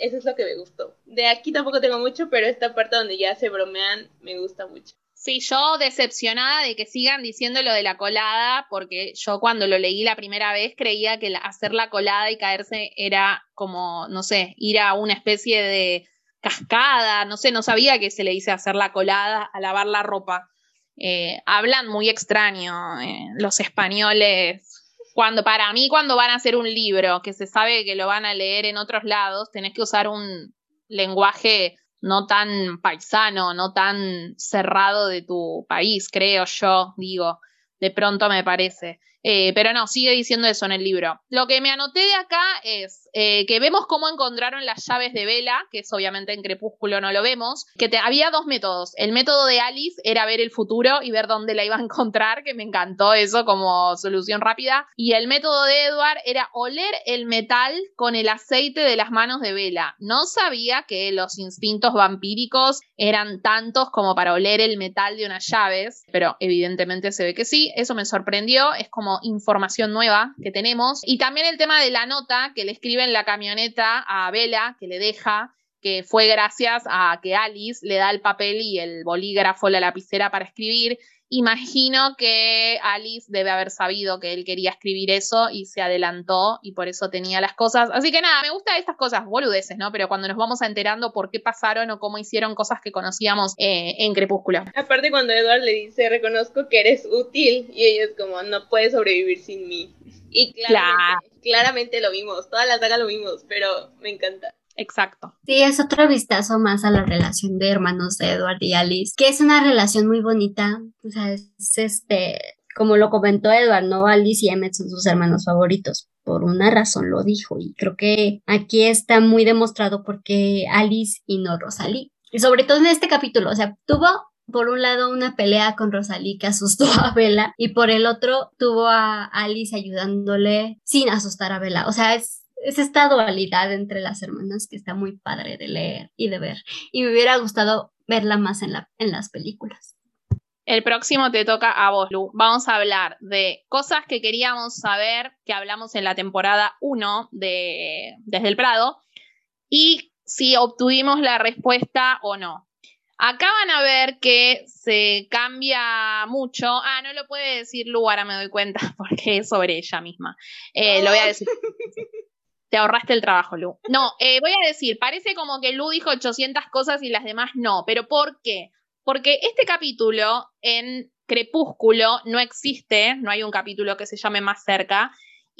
eso es lo que me gustó. De aquí tampoco tengo mucho, pero esta parte donde ya se bromean me gusta mucho. Sí, yo decepcionada de que sigan diciendo lo de la colada, porque yo cuando lo leí la primera vez creía que hacer la colada y caerse era como, no sé, ir a una especie de cascada, no sé, no sabía que se le dice hacer la colada a lavar la ropa. Eh, hablan muy extraño eh, los españoles cuando para mí cuando van a hacer un libro que se sabe que lo van a leer en otros lados, tenés que usar un lenguaje no tan paisano, no tan cerrado de tu país, creo yo, digo, de pronto me parece. Eh, pero no, sigue diciendo eso en el libro. Lo que me anoté de acá es eh, que vemos cómo encontraron las llaves de Vela, que es obviamente en Crepúsculo no lo vemos, que había dos métodos. El método de Alice era ver el futuro y ver dónde la iba a encontrar, que me encantó eso como solución rápida. Y el método de Edward era oler el metal con el aceite de las manos de Vela. No sabía que los instintos vampíricos eran tantos como para oler el metal de unas llaves, pero evidentemente se ve que sí. Eso me sorprendió. Es como información nueva que tenemos. Y también el tema de la nota que le escribe en la camioneta a Vela, que le deja, que fue gracias a que Alice le da el papel y el bolígrafo, la lapicera para escribir. Imagino que Alice debe haber sabido que él quería escribir eso y se adelantó y por eso tenía las cosas. Así que nada, me gustan estas cosas boludeces, ¿no? Pero cuando nos vamos enterando por qué pasaron o cómo hicieron cosas que conocíamos eh, en Crepúsculo. Aparte cuando Edward le dice, reconozco que eres útil y ella es como, no puedes sobrevivir sin mí. Y claramente, claramente lo vimos, toda la saga lo vimos, pero me encanta. Exacto. Sí, es otro vistazo más a la relación de hermanos de Edward y Alice, que es una relación muy bonita. O sea, es este, como lo comentó Edward, ¿no? Alice y Emmett son sus hermanos favoritos. Por una razón lo dijo. Y creo que aquí está muy demostrado por qué Alice y no Rosalie. Y sobre todo en este capítulo, o sea, tuvo por un lado una pelea con Rosalie que asustó a Bella y por el otro tuvo a Alice ayudándole sin asustar a Bella. O sea, es es esta dualidad entre las hermanas que está muy padre de leer y de ver. Y me hubiera gustado verla más en, la, en las películas. El próximo te toca a vos, Lu. Vamos a hablar de cosas que queríamos saber, que hablamos en la temporada 1 de Desde el Prado, y si obtuvimos la respuesta o no. Acá van a ver que se cambia mucho. Ah, no lo puede decir Lu, ahora me doy cuenta, porque es sobre ella misma. Eh, lo voy a decir. Te ahorraste el trabajo, Lu. No, eh, voy a decir, parece como que Lu dijo 800 cosas y las demás no, pero ¿por qué? Porque este capítulo en Crepúsculo no existe, no hay un capítulo que se llame más cerca,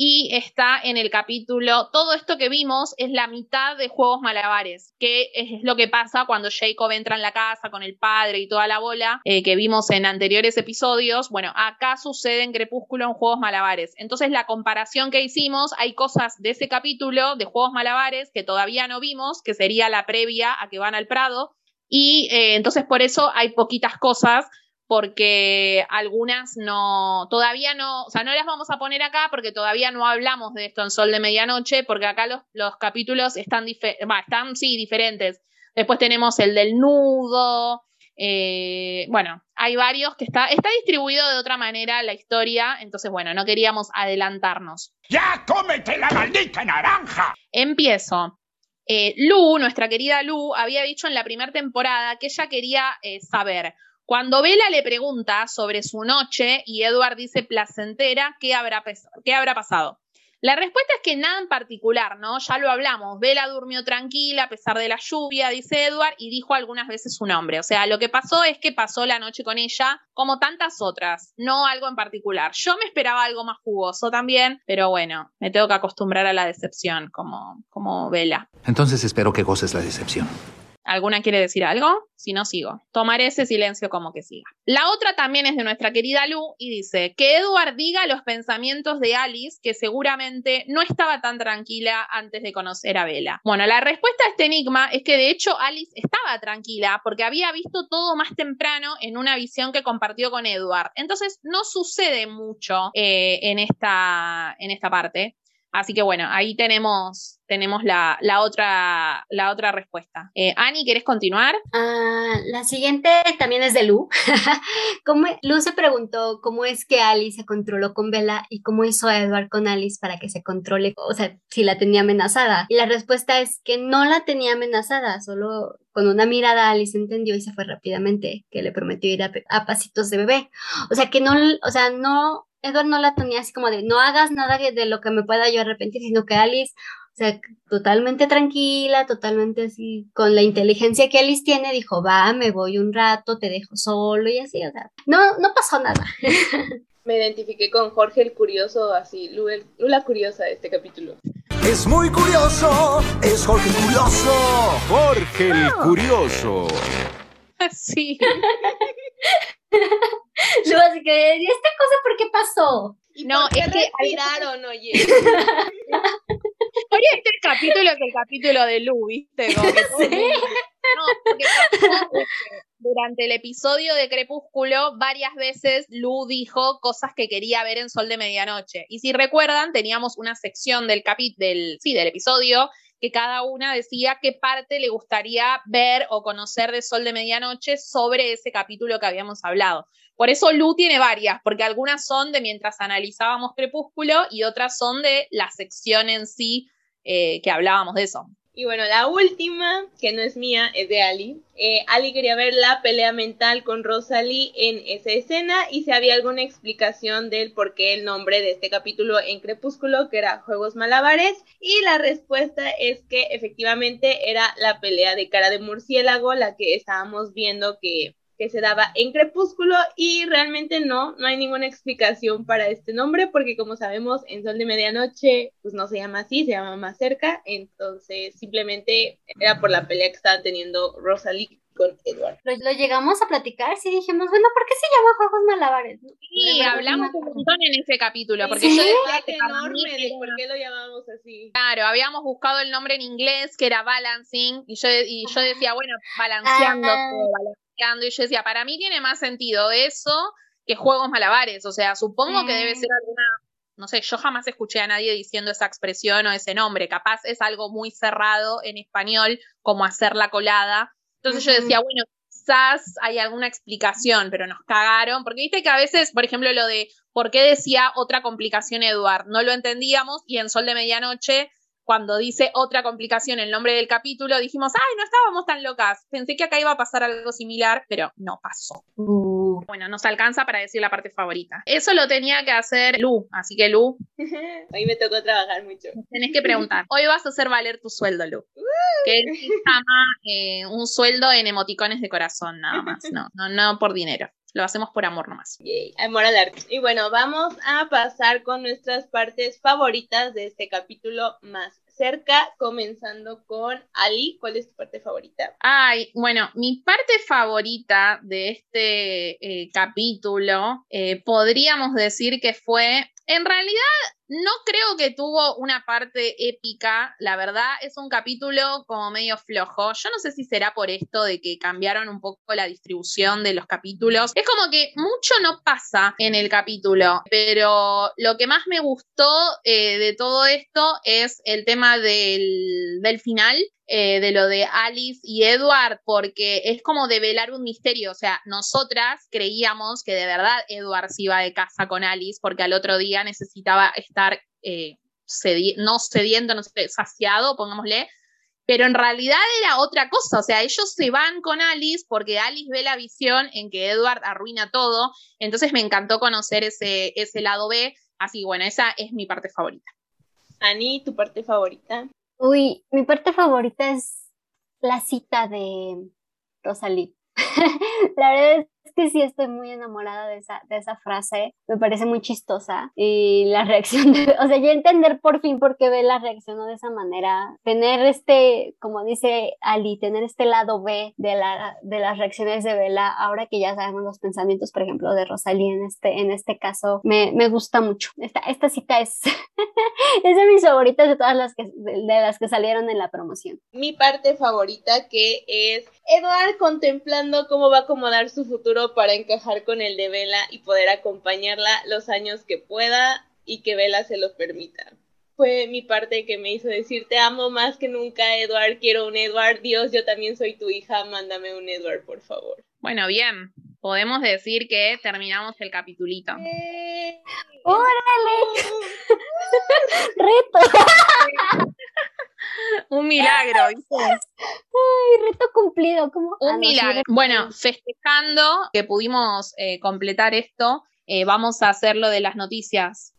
y está en el capítulo, todo esto que vimos es la mitad de Juegos Malabares, que es lo que pasa cuando Jacob entra en la casa con el padre y toda la bola eh, que vimos en anteriores episodios. Bueno, acá sucede en Crepúsculo en Juegos Malabares. Entonces la comparación que hicimos, hay cosas de ese capítulo de Juegos Malabares que todavía no vimos, que sería la previa a que van al Prado. Y eh, entonces por eso hay poquitas cosas porque algunas no, todavía no, o sea, no las vamos a poner acá porque todavía no hablamos de esto en Sol de Medianoche, porque acá los, los capítulos están, están, sí, diferentes. Después tenemos el del nudo, eh, bueno, hay varios que está, está distribuido de otra manera la historia, entonces bueno, no queríamos adelantarnos. ¡Ya cómete la maldita naranja! Empiezo. Eh, Lu, nuestra querida Lu, había dicho en la primera temporada que ella quería eh, saber cuando Bella le pregunta sobre su noche y Edward dice placentera, ¿qué habrá, ¿qué habrá pasado? La respuesta es que nada en particular, ¿no? Ya lo hablamos. Bella durmió tranquila a pesar de la lluvia, dice Edward, y dijo algunas veces su nombre. O sea, lo que pasó es que pasó la noche con ella, como tantas otras, no algo en particular. Yo me esperaba algo más jugoso también, pero bueno, me tengo que acostumbrar a la decepción, como, como Bella. Entonces espero que goces la decepción. ¿Alguna quiere decir algo? Si no, sigo. Tomaré ese silencio como que siga. La otra también es de nuestra querida Lu y dice que Edward diga los pensamientos de Alice, que seguramente no estaba tan tranquila antes de conocer a Bella. Bueno, la respuesta a este enigma es que de hecho Alice estaba tranquila porque había visto todo más temprano en una visión que compartió con Edward. Entonces no sucede mucho eh, en, esta, en esta parte. Así que bueno, ahí tenemos, tenemos la, otra, la otra respuesta. Eh, Ani, ¿quieres continuar? Ah, la siguiente también es de Lu. Lu se preguntó cómo es que Alice se controló con Bella y cómo hizo a Edward con Alice para que se controle, o sea, si la tenía amenazada. Y la respuesta es que no la tenía amenazada, solo con una mirada Alice entendió y se fue rápidamente, que le prometió ir a, a pasitos de bebé. O sea, que no, o sea, no Edward no la tenía así como de no hagas nada de lo que me pueda yo arrepentir, sino que Alice, o sea, totalmente tranquila, totalmente así, con la inteligencia que Alice tiene, dijo, va, me voy un rato, te dejo solo y así, o sea, no, no pasó nada. me identifiqué con Jorge el Curioso, así, Lula Curiosa de este capítulo. Es muy curioso, es Jorge el Curioso. Jorge el Curioso. Sí. Luego así que, ¿y esta cosa por qué pasó? ¿Y No, por qué es que- respiraron, oye? Oye, este capítulo es el capítulo de Lu, ¿viste? Como que No, porque pasó que durante el episodio de Crepúsculo, varias veces Lu dijo cosas que quería ver en Sol de Medianoche. Y si recuerdan, teníamos una sección del capi del, sí, del episodio que cada una decía qué parte le gustaría ver o conocer de Sol de Medianoche sobre ese capítulo que habíamos hablado. Por eso Lu tiene varias, porque algunas son de mientras analizábamos Crepúsculo y otras son de la sección en sí eh, que hablábamos de eso. Y bueno, la última, que no es mía, es de Ali. Eh, Ali quería ver la pelea mental con Rosalie en esa escena y si había alguna explicación del por qué el nombre de este capítulo en Crepúsculo, que era Juegos Malabares. Y la respuesta es que efectivamente era la pelea de cara de murciélago, la que estábamos viendo que que se daba en Crepúsculo y realmente no, no hay ninguna explicación para este nombre porque como sabemos en Sol de Medianoche pues no se llama así, se llama más cerca, entonces simplemente era por la pelea que estaban teniendo Rosalie con Edward. Lo, lo llegamos a platicar, sí dijimos, bueno, ¿por qué se llama Juegos Malabares? Verdad, hablamos un montón en ese capítulo, porque Sí. yo decía Debate enorme de por qué lo llamábamos así. Claro, habíamos buscado el nombre en inglés que era balancing y yo, y yo decía, bueno, balanceando, Ah. Y yo decía, para mí tiene más sentido eso que juegos malabares, o sea, supongo que debe Mm. ser alguna, no sé, yo jamás escuché a nadie diciendo esa expresión o ese nombre, capaz es algo muy cerrado en español, como hacer la colada, entonces yo decía, bueno, quizás hay alguna explicación, pero nos cagaron, porque viste que a veces, por ejemplo, lo de por qué decía otra complicación Eduard, no lo entendíamos y en Sol de Medianoche, cuando dice otra complicación el nombre del capítulo, dijimos, ay, no estábamos tan locas, pensé que acá iba a pasar algo similar, pero no pasó. Uh, Bueno, nos alcanza para decir la parte favorita. Eso lo tenía que hacer Lu, así que Lu, Hoy me tocó trabajar mucho. tenés que preguntar. Hoy vas a hacer valer tu sueldo, Lu. Que él se llama eh, un sueldo en emoticones de corazón, nada más. No, no, no por dinero. Lo hacemos por amor nomás. Yay, amor al arte. Y bueno, vamos a pasar con nuestras partes favoritas de este capítulo más cerca, comenzando con Ali. ¿Cuál es tu parte favorita? Ay, bueno, mi parte favorita de este eh, capítulo eh, podríamos decir que fue, en realidad no creo que tuvo una parte épica, la verdad es un capítulo como medio flojo. Yo no sé si será por esto de que cambiaron un poco la distribución de los capítulos. Es como que mucho no pasa en el capítulo, pero lo que más me gustó eh, de todo esto es el tema del, del final, eh, de lo de Alice y Edward, porque es como develar un misterio. O sea, nosotras creíamos que de verdad Edward se iba de casa con Alice porque al otro día necesitaba estar eh, cedi- no cediendo, no sé, saciado, pongámosle. Pero en realidad era otra cosa, o sea, ellos se van con Alice porque Alice ve la visión en que Edward arruina todo, entonces me encantó conocer ese, ese lado B, así bueno, esa es mi parte favorita. Ani, tu parte favorita. Uy, mi parte favorita es la cita de Rosalie. La verdad es que sí estoy muy enamorada de esa, de esa frase, me parece muy chistosa y la reacción, de, o sea, ya entender por fin por qué Bella reaccionó de esa manera, tener este, como dice Ali, tener este lado B de, la, de las reacciones de Bella, ahora que ya sabemos los pensamientos, por ejemplo, de Rosalie en este, en este caso, me, me gusta mucho. Esta, esta cita es, es de mis favoritas de todas las que, de, las que salieron en la promoción. Mi parte favorita que es Edward contemplando cómo va a acomodar su futuro para encajar con el de Bella y poder acompañarla los años que pueda y que Bella se lo permita. Fue mi parte que me hizo decir te amo más que nunca, Edward, quiero un Edward, Dios, yo también soy tu hija, mándame un Edward, por favor. Bueno, bien, podemos decir que terminamos el capitulito. ¡Eh! ¡Órale! ¡Reto! Un milagro. Ay, reto cumplido. ¿Cómo? Un Ah, sí, milagro. Bueno, festejando que pudimos eh, completar esto, eh, vamos a hacer lo de las noticias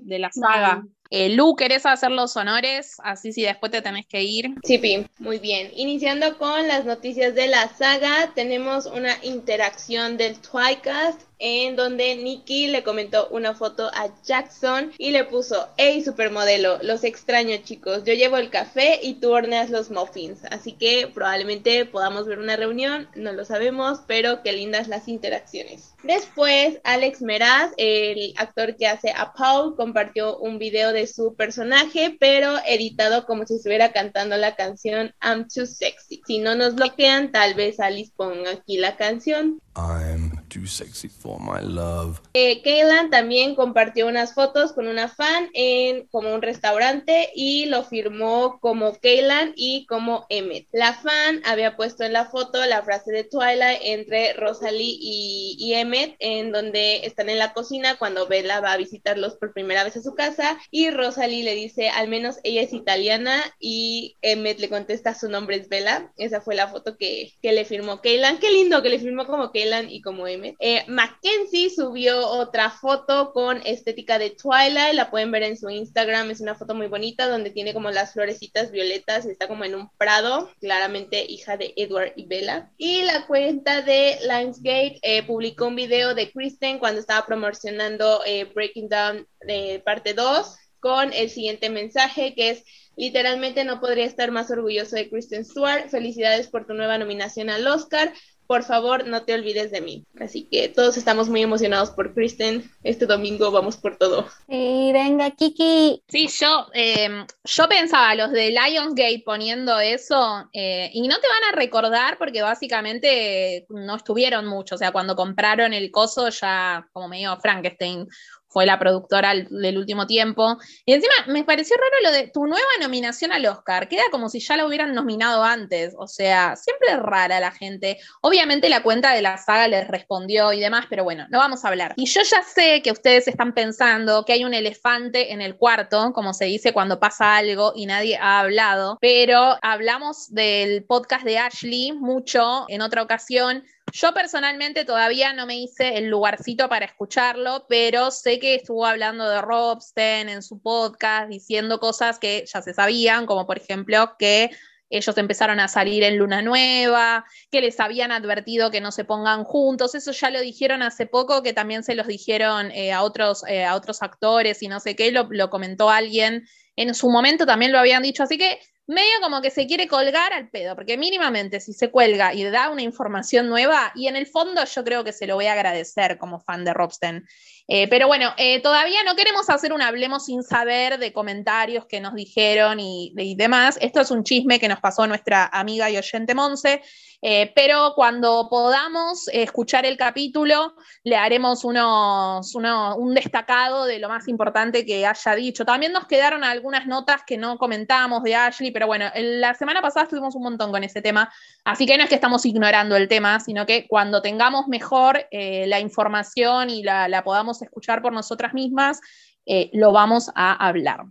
de la saga. Eh, Lu, ¿querés hacer los honores? Así si después te tenés que ir. Chipi, muy bien. Iniciando con las noticias de la saga, tenemos una interacción del Twicast en donde Nikki le comentó una foto a Jackson y le puso, hey supermodelo, los extraño chicos, yo llevo el café y tú horneas los muffins, así que probablemente podamos ver una reunión, no lo sabemos, pero qué lindas las interacciones. Después, Alex Meraz, el actor que hace a Paul, compartió un video de su personaje, pero editado como si estuviera cantando la canción I'm Too Sexy. Si no nos bloquean, tal vez Alice ponga aquí la canción. I'm too sexy for my love. Eh, Kaylan también compartió unas fotos con una fan en como un restaurante y lo firmó como Kaylan y como Emmett. La fan había puesto en la foto la frase de Twilight entre Rosalie y, y Emmett, en donde están en la cocina cuando Bella va a visitarlos por primera vez a su casa y Rosalie le dice, al menos ella es italiana y Emmett le contesta su nombre es Bella. Esa fue la foto que, que le firmó Kaylan. Qué lindo que le firmó como Kaylan y como Eh, Mackenzie subió otra foto con estética de Twilight, la pueden ver en su Instagram, es una foto muy bonita donde tiene como las florecitas violetas está como en un prado, claramente hija de Edward y Bella. Y la cuenta de Lionsgate eh, publicó un video de Kristen cuando estaba promocionando eh, Breaking Down de parte 2 con el siguiente mensaje que es literalmente no podría estar más orgulloso de Kristen Stewart. Felicidades por tu nueva nominación al Oscar por favor no te olvides de mí. Así que todos estamos muy emocionados por Kristen. Este domingo vamos por todo. Y venga, Kiki. Sí, yo, em, yo pensaba, los de Lionsgate poniendo eso, eh, y no te van a recordar porque básicamente no estuvieron mucho. O sea, cuando compraron el coso ya como medio Frankenstein fue la productora del último tiempo. Y encima me pareció raro lo de tu nueva nominación al Oscar. Queda como si ya la hubieran nominado antes. O sea, siempre es rara la gente. Obviamente la cuenta de la saga les respondió y demás, pero bueno, no vamos a hablar. Y yo ya sé que ustedes están pensando que hay un elefante en el cuarto, como se dice cuando pasa algo y nadie ha hablado, pero hablamos del podcast de Ashley mucho en otra ocasión yo personalmente todavía no me hice el lugarcito para escucharlo, pero sé que estuvo hablando de Robsten en su podcast, diciendo cosas que ya se sabían, como por ejemplo que ellos empezaron a salir en Luna Nueva, que les habían advertido que no se pongan juntos, eso ya lo dijeron hace poco, que también se los dijeron eh, a, otros, eh, a otros actores y no sé qué, lo, lo comentó alguien en su momento, también lo habían dicho, así que medio como que se quiere colgar al pedo, porque mínimamente si se cuelga y da una información nueva, y en el fondo yo creo que se lo voy a agradecer como fan de Robsten. Eh, pero bueno, eh, todavía no queremos hacer un hablemos sin saber de comentarios que nos dijeron y, y demás. Esto es un chisme que nos pasó nuestra amiga y oyente Monse. Eh, pero cuando podamos escuchar el capítulo, le haremos un destacado de lo más importante que haya dicho. También nos quedaron algunas notas que no comentamos de Ashley, pero bueno, la semana pasada estuvimos un montón con ese tema, así que no es que estamos ignorando el tema, sino que cuando tengamos mejor eh, la información y la, podamos escuchar por nosotras mismas, eh, lo vamos a hablar.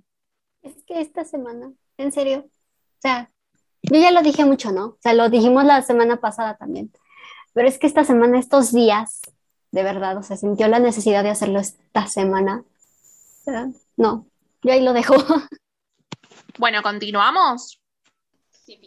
Es que esta semana, en serio, o sea, yo ya lo dije mucho, ¿no? O sea, lo dijimos la semana pasada también. Pero es que esta semana, estos días, de verdad, o sea, sintió la necesidad de hacerlo esta semana. No, yo ahí lo dejo. Bueno, continuamos.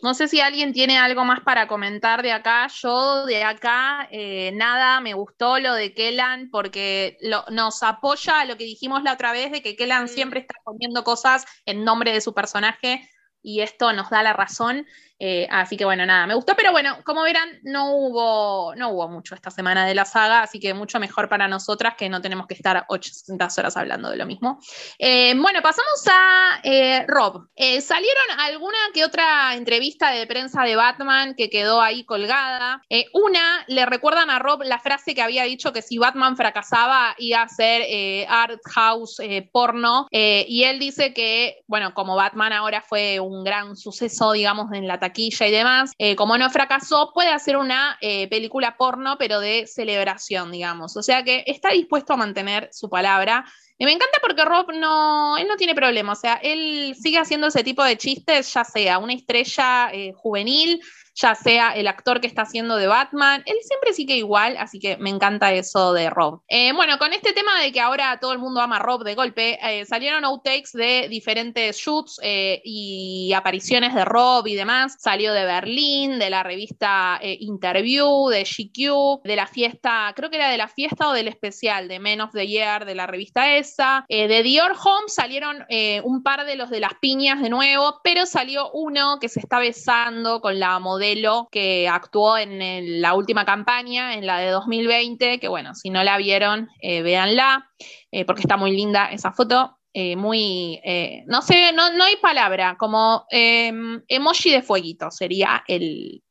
No sé si alguien tiene algo más para comentar de acá. Yo de acá, eh, nada, me gustó lo de Kellan porque nos apoya a lo que dijimos la otra vez de que Kellan siempre está poniendo cosas en nombre de su personaje y esto nos da la razón. Eh, así que bueno, nada, me gustó, pero bueno, como verán, no hubo, no hubo mucho esta semana de la saga, así que mucho mejor para nosotras que no tenemos que estar 800 horas hablando de lo mismo. Eh, bueno, pasamos a eh, Rob. salieron alguna que otra entrevista de prensa de Batman que quedó ahí colgada. una, le recuerdan a Rob la frase que había dicho que si Batman fracasaba iba a ser art house porno, y él dice que, bueno, como Batman ahora fue un gran suceso, digamos, en la y demás, eh, como no fracasó, puede hacer una eh, película porno, pero de celebración, digamos. O sea que está dispuesto a mantener su palabra. Y me encanta porque Rob no, él no tiene problema, o sea, él sigue haciendo ese tipo de chistes, ya sea una estrella eh, juvenil, ya sea el actor que está haciendo de Batman, él siempre sigue igual, así que me encanta eso de Rob. Eh, bueno, con este tema de que ahora todo el mundo ama Rob de golpe, eh, salieron outtakes de diferentes shoots eh, y apariciones de Rob y demás. Salió de Berlín, de la revista Interview, de GQ, de la fiesta, creo que era de la fiesta o del especial de Men of the Year de la revista esa. de Dior Home salieron un par de los de las piñas de nuevo, pero salió uno que se está besando con la modelo que actuó en la última campaña, en la de 2020, que bueno, si no la vieron, eh, véanla, eh, porque está muy linda esa foto. Eh, muy, no sé, no, no hay palabra, como em, emoji de fueguito sería el,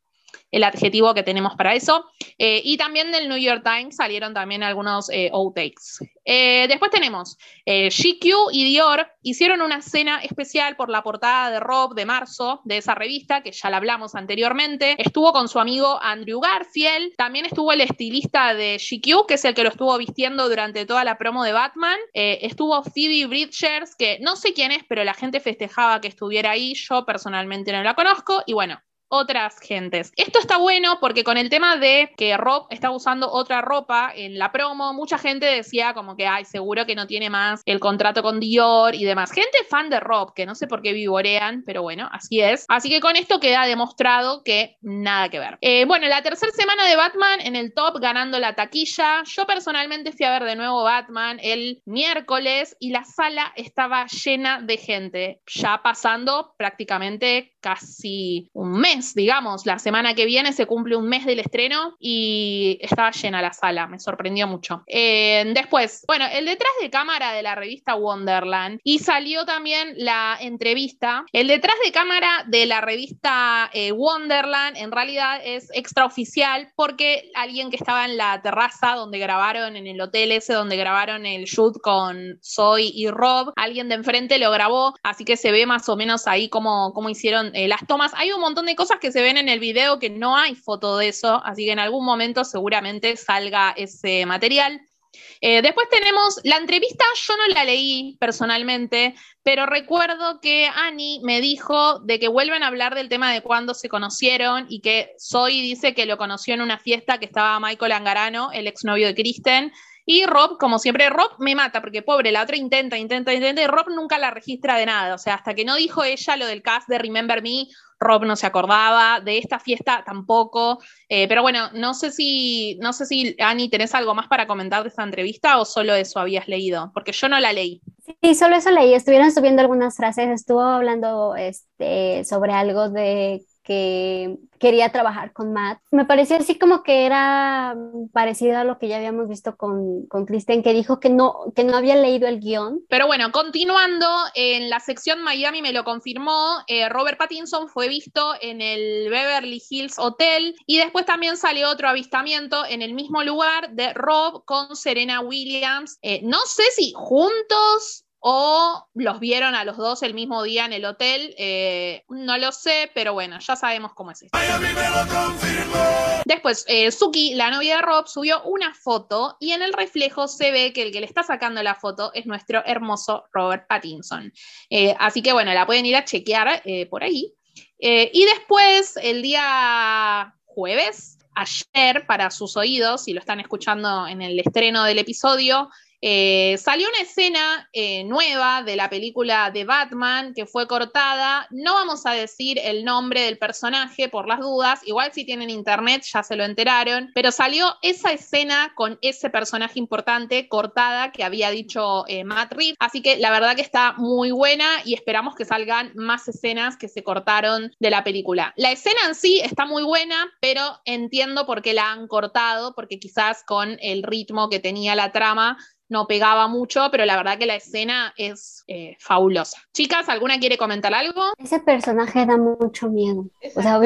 el adjetivo que tenemos para eso. Eh, y también del New York Times salieron también algunos eh, outtakes. Eh, después tenemos GQ y Dior hicieron una escena especial por la portada de Rob de marzo de esa revista, que ya la hablamos anteriormente. Estuvo con su amigo Andrew Garfield. También estuvo el estilista de GQ, que es el que lo estuvo vistiendo durante toda la promo de Batman. estuvo Phoebe Bridgers, que no sé quién es, pero la gente festejaba que estuviera ahí. Yo personalmente no la conozco. Y bueno, otras gentes. Esto está bueno porque con el tema de que Rob está usando otra ropa en la promo, mucha gente decía como que, ay, seguro que no tiene más el contrato con Dior y demás. Gente fan de Rob, que no sé por qué vivorean, pero bueno, así es. Así que con esto queda demostrado que nada que ver. Eh, bueno, la tercera semana de Batman en el top ganando la taquilla. Yo personalmente fui a ver de nuevo Batman el miércoles y la sala estaba llena de gente, ya pasando prácticamente casi un mes, digamos. La semana que viene se cumple un mes del estreno y estaba llena la sala, me sorprendió mucho. Eh, después, bueno, el detrás de cámara de la revista Wonderland y salió también la entrevista. El detrás de cámara de la revista eh, Wonderland en realidad es extraoficial porque alguien que estaba en la terraza donde grabaron, en el hotel ese donde grabaron el shoot con Zoe y Rob, alguien de enfrente lo grabó, así que se ve más o menos ahí como, como hicieron eh, las tomas. Hay un montón de cosas que se ven en el video que no hay foto de eso, así que en algún momento seguramente salga ese material. Eh, después tenemos la entrevista, yo no la leí personalmente, pero recuerdo que Annie me dijo de que vuelven a hablar del tema de cuándo se conocieron y que Zoe dice que lo conoció en una fiesta que estaba Michael Angarano, el exnovio de Kristen, y Rob, como siempre, Rob me mata, porque pobre, la otra intenta, intenta, intenta, y Rob nunca la registra de nada. O sea, hasta que no dijo ella lo del cast de Remember Me, Rob no se acordaba, de esta fiesta tampoco. Eh, pero bueno, no sé si, no sé si, Ani, ¿tenés algo más para comentar de esta entrevista o solo eso habías leído? Porque yo no la leí. Sí, solo eso leí. Estuvieron subiendo algunas frases, estuvo hablando este, sobre algo de que quería trabajar con Matt. Me pareció así como que era parecido a lo que ya habíamos visto con, con Kristen, que dijo que no, que no había leído el guion. Pero bueno, continuando, en la sección Miami me lo confirmó, eh, Robert Pattinson fue visto en el Beverly Hills Hotel y después también salió otro avistamiento en el mismo lugar de Rob con Serena Williams. Eh, no sé si juntos o los vieron a los dos el mismo día en el hotel, eh, no lo sé, pero bueno, ya sabemos cómo es esto. Después, eh, Suki, la novia de Rob, subió una foto y en el reflejo se ve que el que le está sacando la foto es nuestro hermoso Robert Pattinson. Eh, así que bueno, la pueden ir a chequear por ahí. y después, el día jueves, ayer, para sus oídos, si lo están escuchando en el estreno del episodio, eh, salió una escena eh, nueva de la película de Batman que fue cortada. No vamos a decir el nombre del personaje por las dudas. Igual si tienen internet ya se lo enteraron. Pero salió esa escena con ese personaje importante cortada que había dicho eh, Matt Reeves. Así que la verdad que está muy buena y esperamos que salgan más escenas que se cortaron de la película. La escena en sí está muy buena, pero entiendo por qué la han cortado, porque quizás con el ritmo que tenía la trama no pegaba mucho, pero la verdad que la escena es eh, fabulosa. Chicas, ¿alguna quiere comentar algo? Ese personaje da mucho miedo. O sea,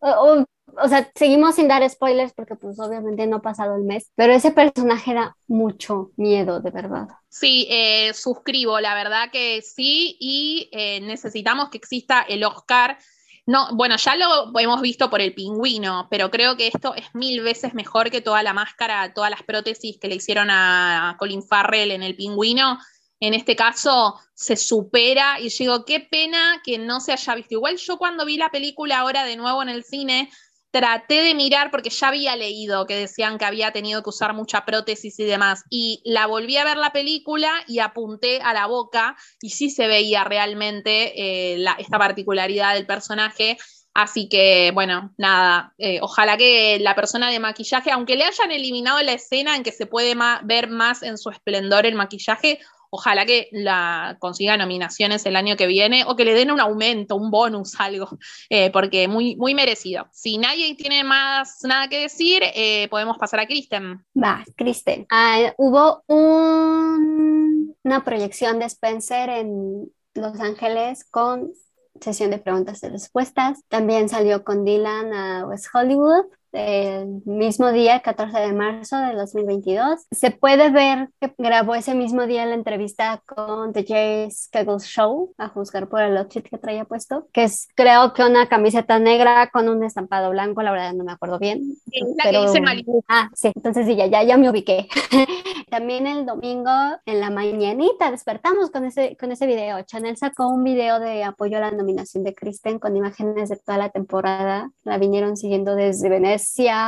o, sea, seguimos sin dar spoilers porque pues obviamente no ha pasado el mes, pero ese personaje da mucho miedo, de verdad. Sí, eh, suscribo, la verdad que sí, y eh, necesitamos que exista el Oscar no, bueno, ya lo hemos visto por el pingüino, pero creo que esto es mil veces mejor que toda la máscara, todas las prótesis que le hicieron a Colin Farrell en el pingüino. en este caso se supera y digo, qué pena que no se haya visto. Igual yo cuando vi la película ahora de nuevo en el cine, traté de mirar porque ya había leído que decían que había tenido que usar mucha prótesis y demás. Y la volví a ver la película y apunté a la boca y sí se veía realmente eh, esta particularidad del personaje. Así que, bueno, nada, eh, ojalá que la persona de maquillaje, aunque le hayan eliminado la escena en que se puede ver más en su esplendor el maquillaje, Ojalá que la consiga nominaciones el año que viene o que le den un aumento, un bonus, algo, eh, porque muy, muy merecido. Si nadie tiene más nada que decir, eh, podemos pasar a Kristen. Va, Kristen. Ah, hubo una proyección de Spencer en Los Ángeles con sesión de preguntas y respuestas. También salió con Dylan a West Hollywood el mismo día, 14 de marzo de 2022. Se puede ver que grabó ese mismo día la entrevista con The Jay Skeggles Show, a juzgar por el outfit que traía puesto, que es creo que una camiseta negra con un estampado blanco, la verdad no me acuerdo bien. pero... Ah, sí, entonces sí, ya, ya, ya me ubiqué. También el domingo en la mañanita despertamos con ese, con ese video. Chanel sacó un video de apoyo a la nominación de Kristen con imágenes de toda la temporada. La vinieron siguiendo desde Venecia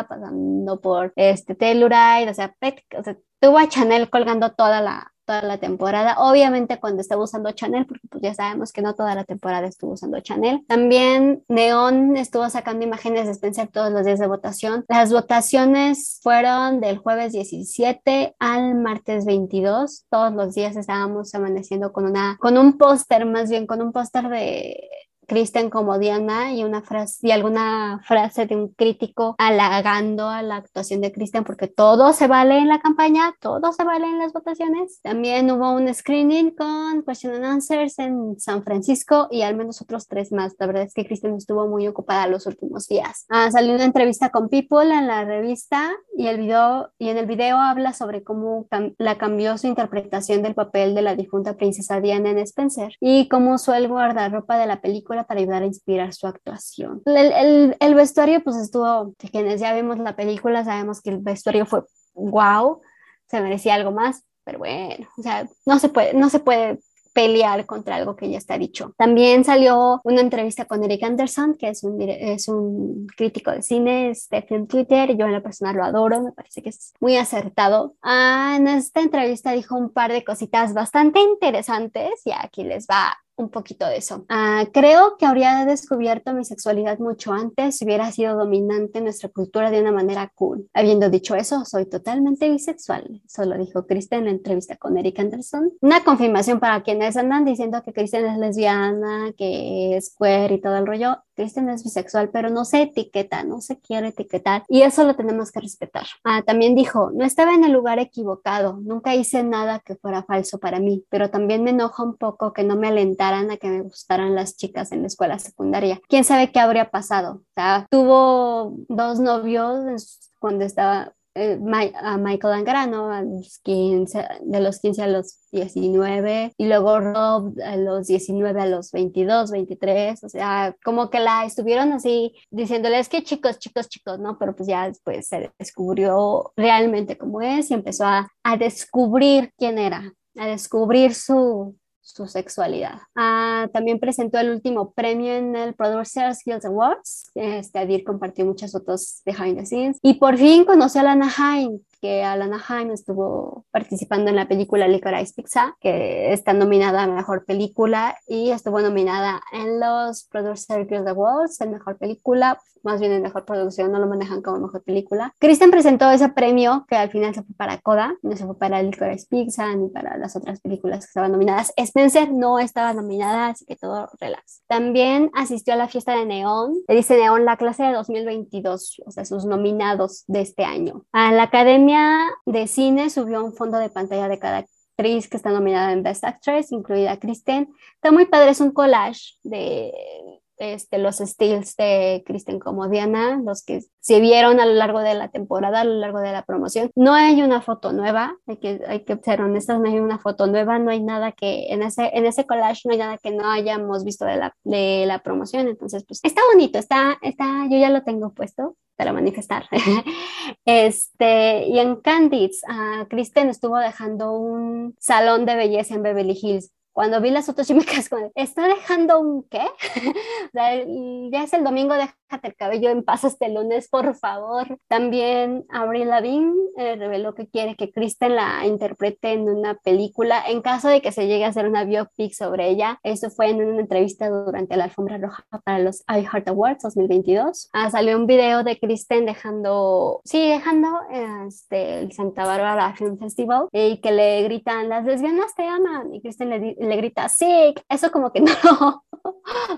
pasando por este Telluride, o sea, o sea, tuvo a Chanel colgando toda la, toda la temporada. Obviamente cuando estaba usando Chanel, porque pues ya sabemos que no toda la temporada estuvo usando Chanel. También Neon estuvo sacando imágenes de Spencer todos los días de votación. Las votaciones fueron del jueves 17 al martes 22. Todos los días estábamos amaneciendo con una, con un póster, más bien con un póster de Kristen como Diana y una frase y alguna frase de un crítico halagando a la actuación de Kristen porque todo se vale en la campaña, todo se vale en las votaciones. También hubo un screening con question and answers en San Francisco y al menos otros tres más. La verdad es que Kristen estuvo muy ocupada los últimos días. Ah, salió una entrevista con People en la revista y el video y en el video habla sobre cómo la cambió su interpretación del papel de la difunta princesa Diana en Spencer y cómo usó el guardarropa de la película para ayudar a inspirar su actuación. El, el, vestuario, pues estuvo, quienes ya vimos la película, sabemos que el vestuario fue wow, se merecía algo más, pero bueno, o sea, no se puede, no se puede pelear contra algo que ya está dicho. También salió una entrevista con Eric Anderson, que es un, es un crítico de cine, está en Twitter, yo en la persona lo adoro, me parece que es muy acertado. Ah, en esta entrevista dijo un par de cositas bastante interesantes y aquí les va un poquito de eso. Ah, creo que habría descubierto mi sexualidad mucho antes si hubiera sido dominante en nuestra cultura de una manera cool. Habiendo dicho eso, soy totalmente bisexual, solo dijo Kristen en la entrevista con Eric Anderson. Una confirmación para quienes andan diciendo que Kristen es lesbiana, que es queer y todo el rollo. Kristen es bisexual, pero no se etiqueta, no se quiere etiquetar y eso lo tenemos que respetar. Ah, también dijo, no estaba en el lugar equivocado, nunca hice nada que fuera falso para mí, pero también me enoja un poco que no me alentaran a que me gustaran las chicas en la escuela secundaria. ¿Quién sabe qué habría pasado? O sea, tuvo dos novios cuando estaba eh, a Michael Angarano a los 15, de los 15 a los 19 y luego Rob a los 19 a los 22, 23, o sea, como que la estuvieron así diciéndoles que chicos, chicos, chicos, ¿no? Pero pues ya después se descubrió realmente cómo es y empezó a, a descubrir quién era, a descubrir su, su sexualidad. Ah, también presentó el último premio en el Producers Guild Awards. Este, Adir compartió muchas fotos behind the scenes. Y por fin conoció a Lana Haim, que Alana Haim estuvo participando en la película Licorice Pizza, que está nominada a Mejor Película y estuvo nominada en los Producer Guild Awards en Mejor Película, más bien en Mejor Producción, no lo manejan como Mejor Película. Kristen presentó ese premio que al final se fue para Coda, no se fue para Licorice Pizza ni para las otras películas que estaban nominadas. Spencer no estaba nominada, así que todo relax. También asistió a la fiesta de Neon, le dice Neon la clase de 2022, o sea, sus nominados de este año. A la Academia de Cine subió un fondo de pantalla de cada actriz que está nominada en Best Actress, incluida Kristen. Está muy padre, es un collage de este, los stills de Kristen como Diana, los que se vieron a lo largo de la temporada, a lo largo de la promoción. No hay una foto nueva, hay que, hay que ser honestas, no hay una foto nueva, no hay nada que en ese, en ese collage no hay nada que no hayamos visto de la, de la promoción, entonces pues está bonito, está, está, yo ya lo tengo puesto, para manifestar. este, y en Candids, uh, Kristen estuvo dejando un salón de belleza en Beverly Hills cuando vi las fotos, yo me quedé ¿está dejando un qué? ya es el domingo, déjate el cabello en paz este lunes, por favor. También Avril Lavigne eh, reveló que quiere que Kristen la interprete en una película en caso de que se llegue a hacer una biopic sobre ella. Eso fue en una entrevista durante la alfombra roja para los iHeart Awards 2022. Ah, salió un video de Kristen dejando, sí, dejando este, el Santa Bárbara Film Festival y que le gritan, las lesbianas te aman. Y Kristen le le grita sick, eso como que no,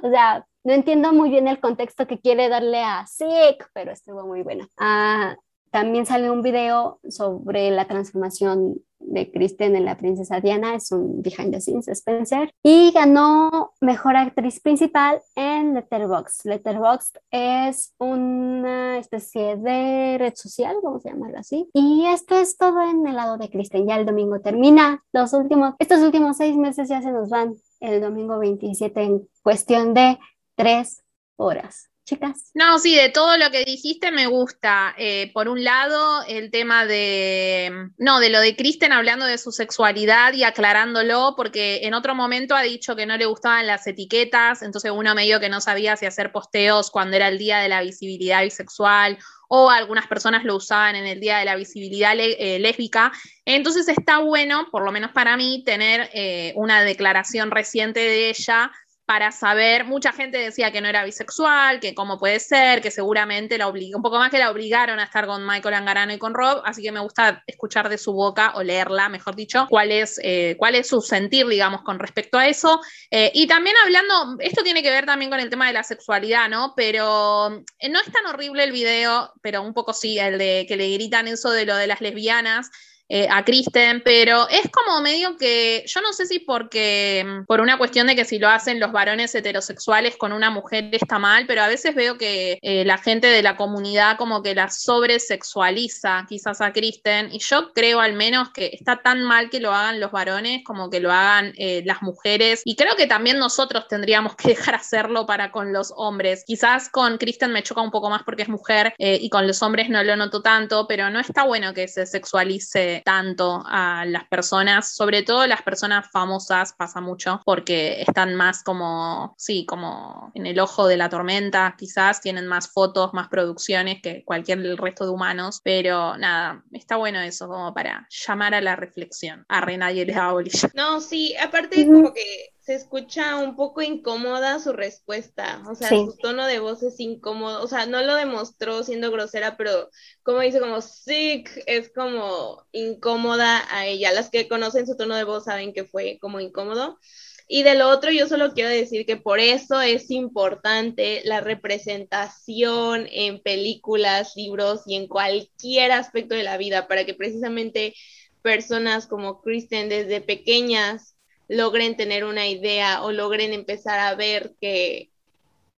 o sea, no entiendo muy bien el contexto que quiere darle a sick, pero estuvo muy bueno. Ah, también salió un video sobre la transformación de Kristen en La Princesa Diana, es un behind the scenes Spencer, y ganó Mejor Actriz Principal en Letterboxd. Letterboxd es una especie de red social, vamos a llamarlo así, y esto es todo en el lado de Kristen, ya el domingo termina, los últimos, estos últimos seis meses ya se nos van, el domingo 27 en cuestión de tres horas chicas. No, sí, de todo lo que dijiste me gusta. Eh, por un lado, el tema de, no, de lo de Kristen hablando de su sexualidad y aclarándolo, porque en otro momento ha dicho que no le gustaban las etiquetas, entonces uno medio que no sabía si hacer posteos cuando era el día de la visibilidad bisexual o algunas personas lo usaban en el Día de la Visibilidad eh, Lésbica. Entonces está bueno, por lo menos para mí, tener eh, una declaración reciente de ella para saber, mucha gente decía que no era bisexual, que cómo puede ser, que seguramente la obligó, un poco más que la obligaron a estar con Michael Angarano y con Rob, así que me gusta escuchar de su boca o leerla, mejor dicho, cuál es, eh, cuál es su sentir, digamos, con respecto a eso. Eh, y también hablando, esto tiene que ver también con el tema de la sexualidad, ¿no? Pero eh, no es tan horrible el video, pero un poco sí, el de que le gritan eso de lo de las lesbianas. Eh, a Kristen, pero es como medio que, yo no sé si porque, mm, por una cuestión de que si lo hacen los varones heterosexuales con una mujer está mal, pero a veces veo que eh, la gente de la comunidad como que la sobresexualiza quizás a Kristen, y yo creo al menos que está tan mal que lo hagan los varones como que lo hagan eh, las mujeres, y creo que también nosotros tendríamos que dejar hacerlo para con los hombres. Quizás con Kristen me choca un poco más porque es mujer y con los hombres no lo noto tanto, pero no está bueno que se sexualice tanto a las personas, sobre todo las personas famosas pasa mucho porque están más como, sí, como en el ojo de la tormenta, quizás tienen más fotos, más producciones que cualquier resto de humanos, pero nada, está bueno eso como para llamar a la reflexión. A Re nadie les da No, sí, aparte como que se escucha un poco incómoda su respuesta, o sea, su tono de voz es incómodo, o sea, no lo demostró siendo grosera, pero como dice como sick, es como incómoda a ella. Las que conocen su tono de voz saben que fue como incómodo. Y de lo otro, yo solo quiero decir que por eso es importante la representación en películas, libros y en cualquier aspecto de la vida, para que precisamente personas como Kristen desde pequeñas logren tener una idea o logren empezar a ver que,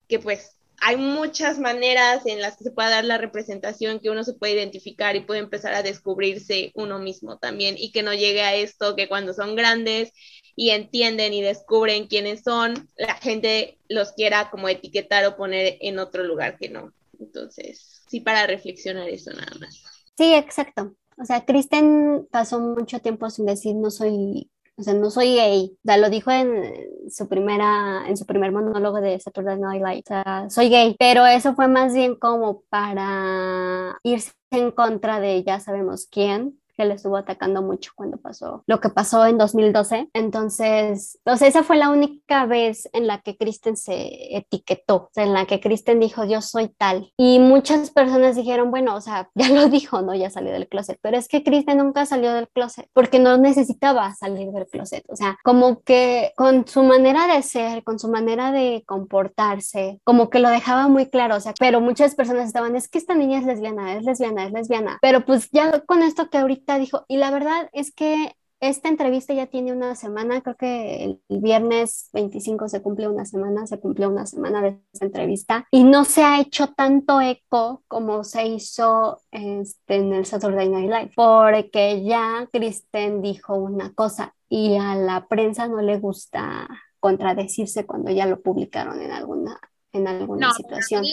que pues hay muchas maneras en las que se puede dar la representación, que uno se puede identificar y puede empezar a descubrirse uno mismo también y que no llegue a esto que cuando son grandes y entienden y descubren quiénes son, la gente los quiera como etiquetar o poner en otro lugar que no. Entonces, sí, para reflexionar eso nada más. Sí, exacto. O sea, Kristen pasó mucho tiempo sin decir no soy o sea, no soy gay. O lo dijo en su primera, en su primer monólogo de Saturday Night Live. O sea, soy gay. Pero eso fue más bien como para irse en contra de ya sabemos quién que le estuvo atacando mucho cuando pasó lo que pasó en 2012. Entonces, o esa fue la única vez en la que Kristen se etiquetó, o sea, en la que Kristen dijo, yo soy tal. Y muchas personas dijeron, bueno, o sea, ya lo dijo, ¿no? Ya salió del closet, pero es que Kristen nunca salió del closet porque no necesitaba salir del closet, o sea, como que con su manera de ser, con su manera de comportarse, como que lo dejaba muy claro, o sea, pero muchas personas estaban, es que esta niña es lesbiana, es lesbiana, es lesbiana, pero pues ya con esto que ahorita dijo, y la verdad es que esta entrevista ya tiene una semana, creo que el, viernes 25 se cumple una semana, se cumplió una semana de esta entrevista y no se ha hecho tanto eco como se hizo este, en el Saturday Night Live, porque ya Kristen dijo una cosa y a la prensa no le gusta contradecirse cuando ya lo publicaron en alguna, en alguna situación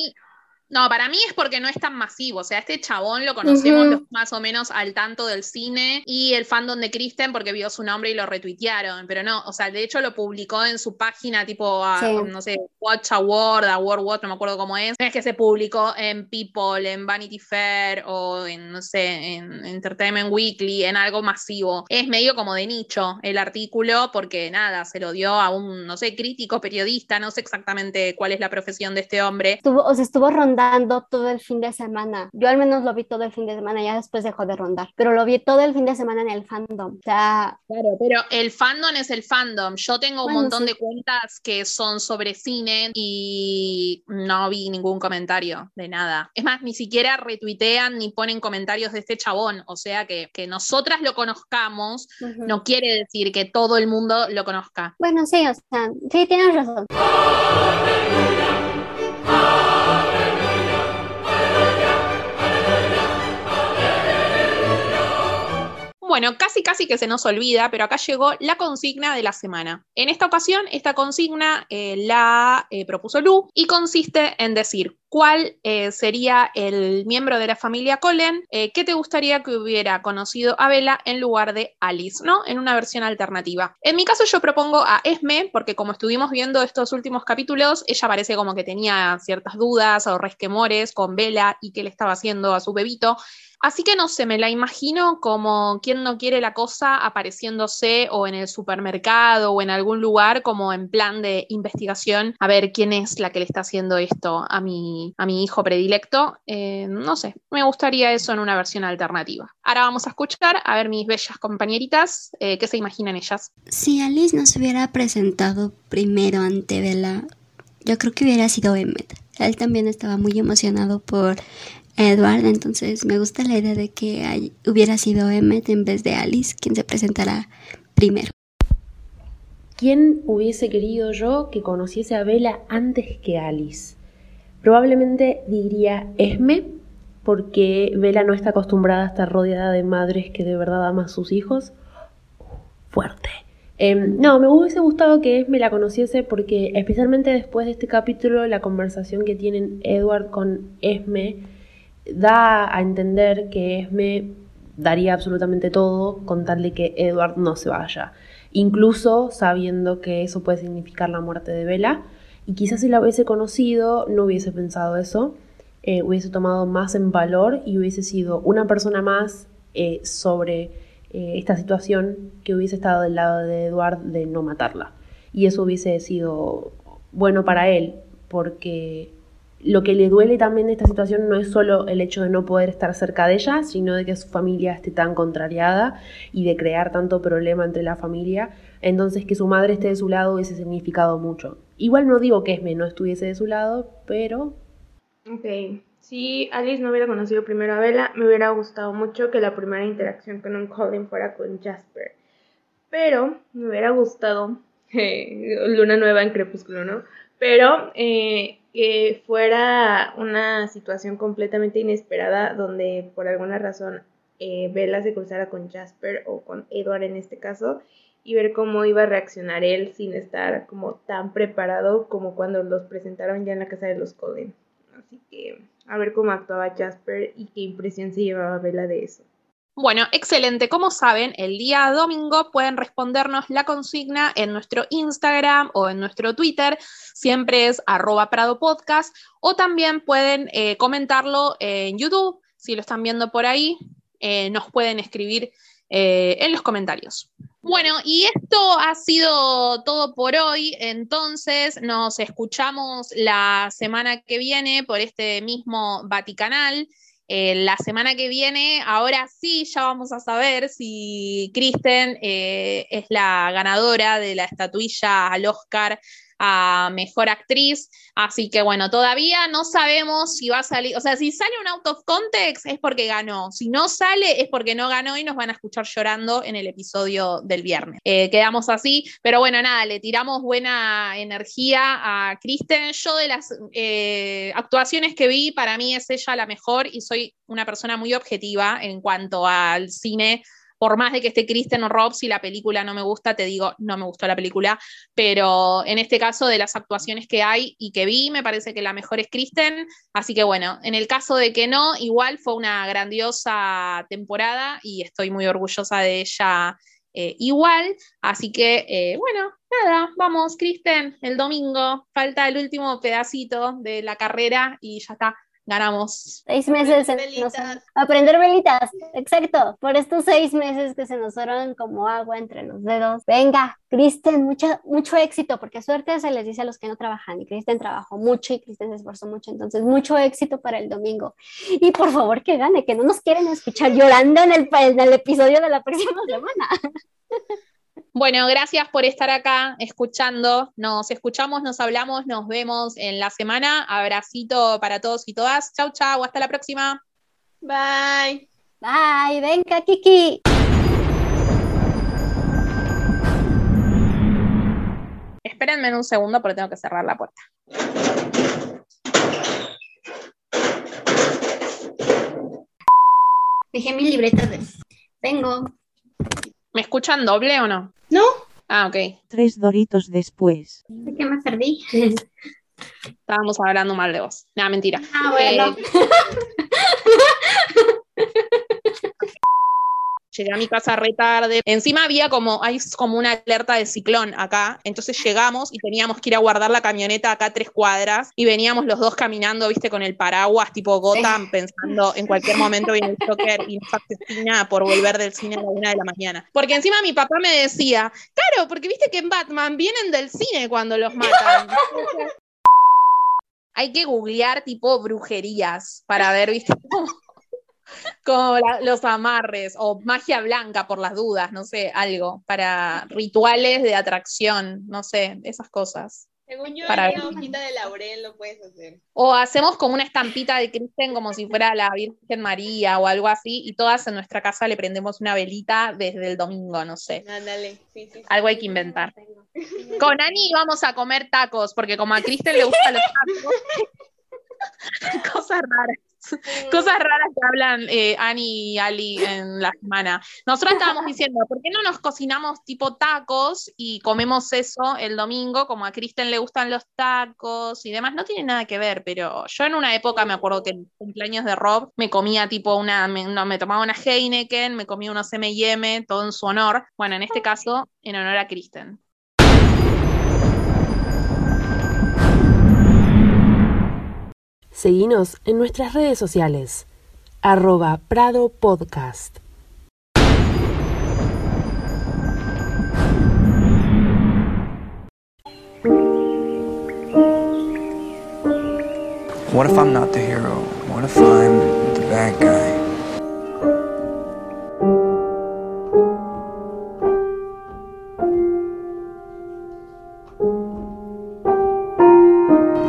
No, para mí es porque no es tan masivo. O sea, este chabón lo conocemos más o menos al tanto del cine y el fandom de Kristen porque vio su nombre y lo retuitearon. Pero no, o sea, de hecho lo publicó en su página tipo, no sé, Watch Award, Award Watch, no me acuerdo cómo es. es que se publicó en People, en Vanity Fair o en, no sé, en Entertainment Weekly, en algo masivo. Es medio como de nicho el artículo porque nada, se lo dio a un, no sé, crítico, periodista, no sé exactamente cuál es la profesión de este hombre. Estuvo, o sea, estuvo rondando todo el fin de semana. Yo al menos lo vi todo el fin de semana, ya después dejó de rondar, pero lo vi todo el fin de semana en el fandom. O sea, claro, pero el fandom es el fandom. Yo tengo un montón de cuentas que son sobre cine y no vi ningún comentario de nada. Es más, ni siquiera retuitean ni ponen comentarios de este chabón. O sea que, que nosotras lo conozcamos no quiere decir que todo el mundo lo conozca. Bueno, sí, o sea, sí, tienes razón. Bueno, casi casi que se nos olvida, pero acá llegó la consigna de la semana. En esta ocasión, esta consigna eh, la eh, propuso Lu y consiste en decir cuál eh, sería el miembro de la familia Colen que te gustaría que hubiera conocido a Bella en lugar de Alice, ¿no? En una versión alternativa. En mi caso yo propongo a Esme, porque como estuvimos viendo estos últimos capítulos, ella parece como que tenía ciertas dudas o resquemores con Bella y qué le estaba haciendo a su bebito. Así que no sé, me la imagino como quien no quiere la cosa apareciéndose o en el supermercado o en algún lugar como en plan de investigación a ver quién es la que le está haciendo esto a mi, a mi hijo predilecto. Eh, no sé, me gustaría eso en una versión alternativa. Ahora vamos a escuchar a ver mis bellas compañeritas, eh, qué se imaginan ellas. Si Alice no se hubiera presentado primero ante Bella, yo creo que hubiera sido Emmet. Él también estaba muy emocionado por Edward, entonces me gusta la idea de que hubiera sido Emmet en vez de Alice quien se presentara primero. ¿Quién hubiese querido yo que conociese a Bella antes que Alice? Probablemente diría Esme, porque Bella no está acostumbrada a estar rodeada de madres que de verdad aman a sus hijos. Fuerte. Em, no, me hubiese gustado que Esme la conociese porque especialmente después de este capítulo, la conversación que tienen Edward con Esme da a entender que Esme daría absolutamente todo con tal de que Edward no se vaya, incluso sabiendo que eso puede significar la muerte de Bella. Y quizás si la hubiese conocido no hubiese pensado eso, eh, hubiese tomado más en valor y hubiese sido una persona más eh, sobre eh, esta situación que hubiese estado del lado de Edward de no matarla. Y eso hubiese sido bueno para él, porque lo que le duele también de esta situación no es solo el hecho de no poder estar cerca de ella, sino de que su familia esté tan contrariada y de crear tanto problema entre la familia. Entonces que su madre esté de su lado hubiese significado mucho. Igual no digo que Esme no estuviese de su lado, pero... Ok, si Alice no hubiera conocido primero a Bella, me hubiera gustado mucho que la primera interacción con un Colin fuera con Jasper. Pero me hubiera gustado Luna Nueva en Crepúsculo, ¿no? Pero eh, que fuera una situación completamente inesperada donde por alguna razón eh, Bella se cruzara con Jasper o con Edward en este caso y ver cómo iba a reaccionar él sin estar como tan preparado como cuando los presentaron ya en la casa de los Cullen. Así que a ver cómo actuaba Jasper y qué impresión se llevaba Bella de eso. Bueno, excelente. Como saben, el día domingo pueden respondernos la consigna en nuestro Instagram o en nuestro Twitter. Siempre es arroba Prado Podcast. O también pueden eh, comentarlo en YouTube. Si lo están viendo por ahí, eh, nos pueden escribir eh, en los comentarios. Bueno, y esto ha sido todo por hoy. Entonces, nos escuchamos la semana que viene por este mismo Vaticanal. Eh, la semana que viene, ahora sí, ya vamos a saber si Kristen eh, es la ganadora de la estatuilla al Oscar a Mejor Actriz. Así que bueno, todavía no sabemos si va a salir, o sea, si sale un out of context es porque ganó, si no sale es porque no ganó y nos van a escuchar llorando en el episodio del viernes. Eh, quedamos así, pero bueno, nada, le tiramos buena energía a Kristen. Yo de las eh, actuaciones que vi, para mí es ella la mejor y soy una persona muy objetiva en cuanto al cine por más de que esté Kristen o Rob, si la película no me gusta, te digo, no me gustó la película, pero en este caso de las actuaciones que hay y que vi, me parece que la mejor es Kristen, así que bueno, en el caso de que no, igual fue una grandiosa temporada y estoy muy orgullosa de ella eh, igual, así que eh, bueno, nada, vamos, Kristen, el domingo, falta el último pedacito de la carrera y ya está ganamos. Seis meses. aprender velitas, exacto. Por estos seis meses que se nos fueron como agua entre los dedos. Venga, Kristen, mucho, mucho éxito, porque suerte se les dice a los que no trabajan. Y Kristen trabajó mucho y Kristen se esforzó mucho. Entonces, mucho éxito para el domingo. Y por favor que gane, que no nos quieren escuchar llorando en el, en el episodio de la próxima semana. Bueno, gracias por estar acá escuchando. Nos escuchamos, nos hablamos, nos vemos en la semana. Abracito para todos y todas. Chau, chau. Hasta la próxima. Bye. Bye. Venga, Kiki. Espérenme en un segundo porque tengo que cerrar la puerta. Dejé mi libreta de... Vengo. ¿Me escuchan doble o no? No. Ah, ok. Tres doritos después. ¿De qué me perdí? Estábamos hablando mal de vos. Nada, mentira. Ah, bueno. Eh, Llegué a mi casa re tarde. Encima había como, hay como una alerta de ciclón acá. Entonces llegamos y teníamos que ir a guardar la camioneta acá a tres cuadras. Y veníamos los dos caminando, viste, con el paraguas tipo Gotham, pensando en cualquier momento viene el Joker y nos asesina por volver del cine a la una de la mañana. Porque encima mi papá me decía, claro, porque viste que en Batman vienen del cine cuando los matan. hay que googlear tipo brujerías para ver, viste, como los amarres o magia blanca por las dudas, no sé, algo, para rituales de atracción, no sé, esas cosas. Según yo, para una hojita de laurel lo puedes hacer. O hacemos como una estampita de Kristen como si fuera la Virgen María o algo así, y todas en nuestra casa le prendemos una velita desde el domingo, no sé. Ándale, sí, sí, Algo hay que inventar. Con Ani vamos a comer tacos, porque como a Kristen le gustan los tacos. Cosas raras. Cosas raras que hablan eh, Ani y Ali en la semana. Nosotros estábamos diciendo, ¿por qué no nos cocinamos tipo tacos y comemos eso el domingo? Como a Kristen le gustan los tacos y demás. No tiene nada que ver, pero yo en una época me acuerdo que en cumpleaños de Rob me comía tipo una, me, no, me tomaba una Heineken, me comía unos M&M, todo en su honor. Bueno, en este caso, en honor a Kristen. Seguinos en nuestras redes sociales, arroba Prado Podcast. What if I'm not the hero? What if I'm the bad guy?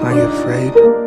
Are you afraid?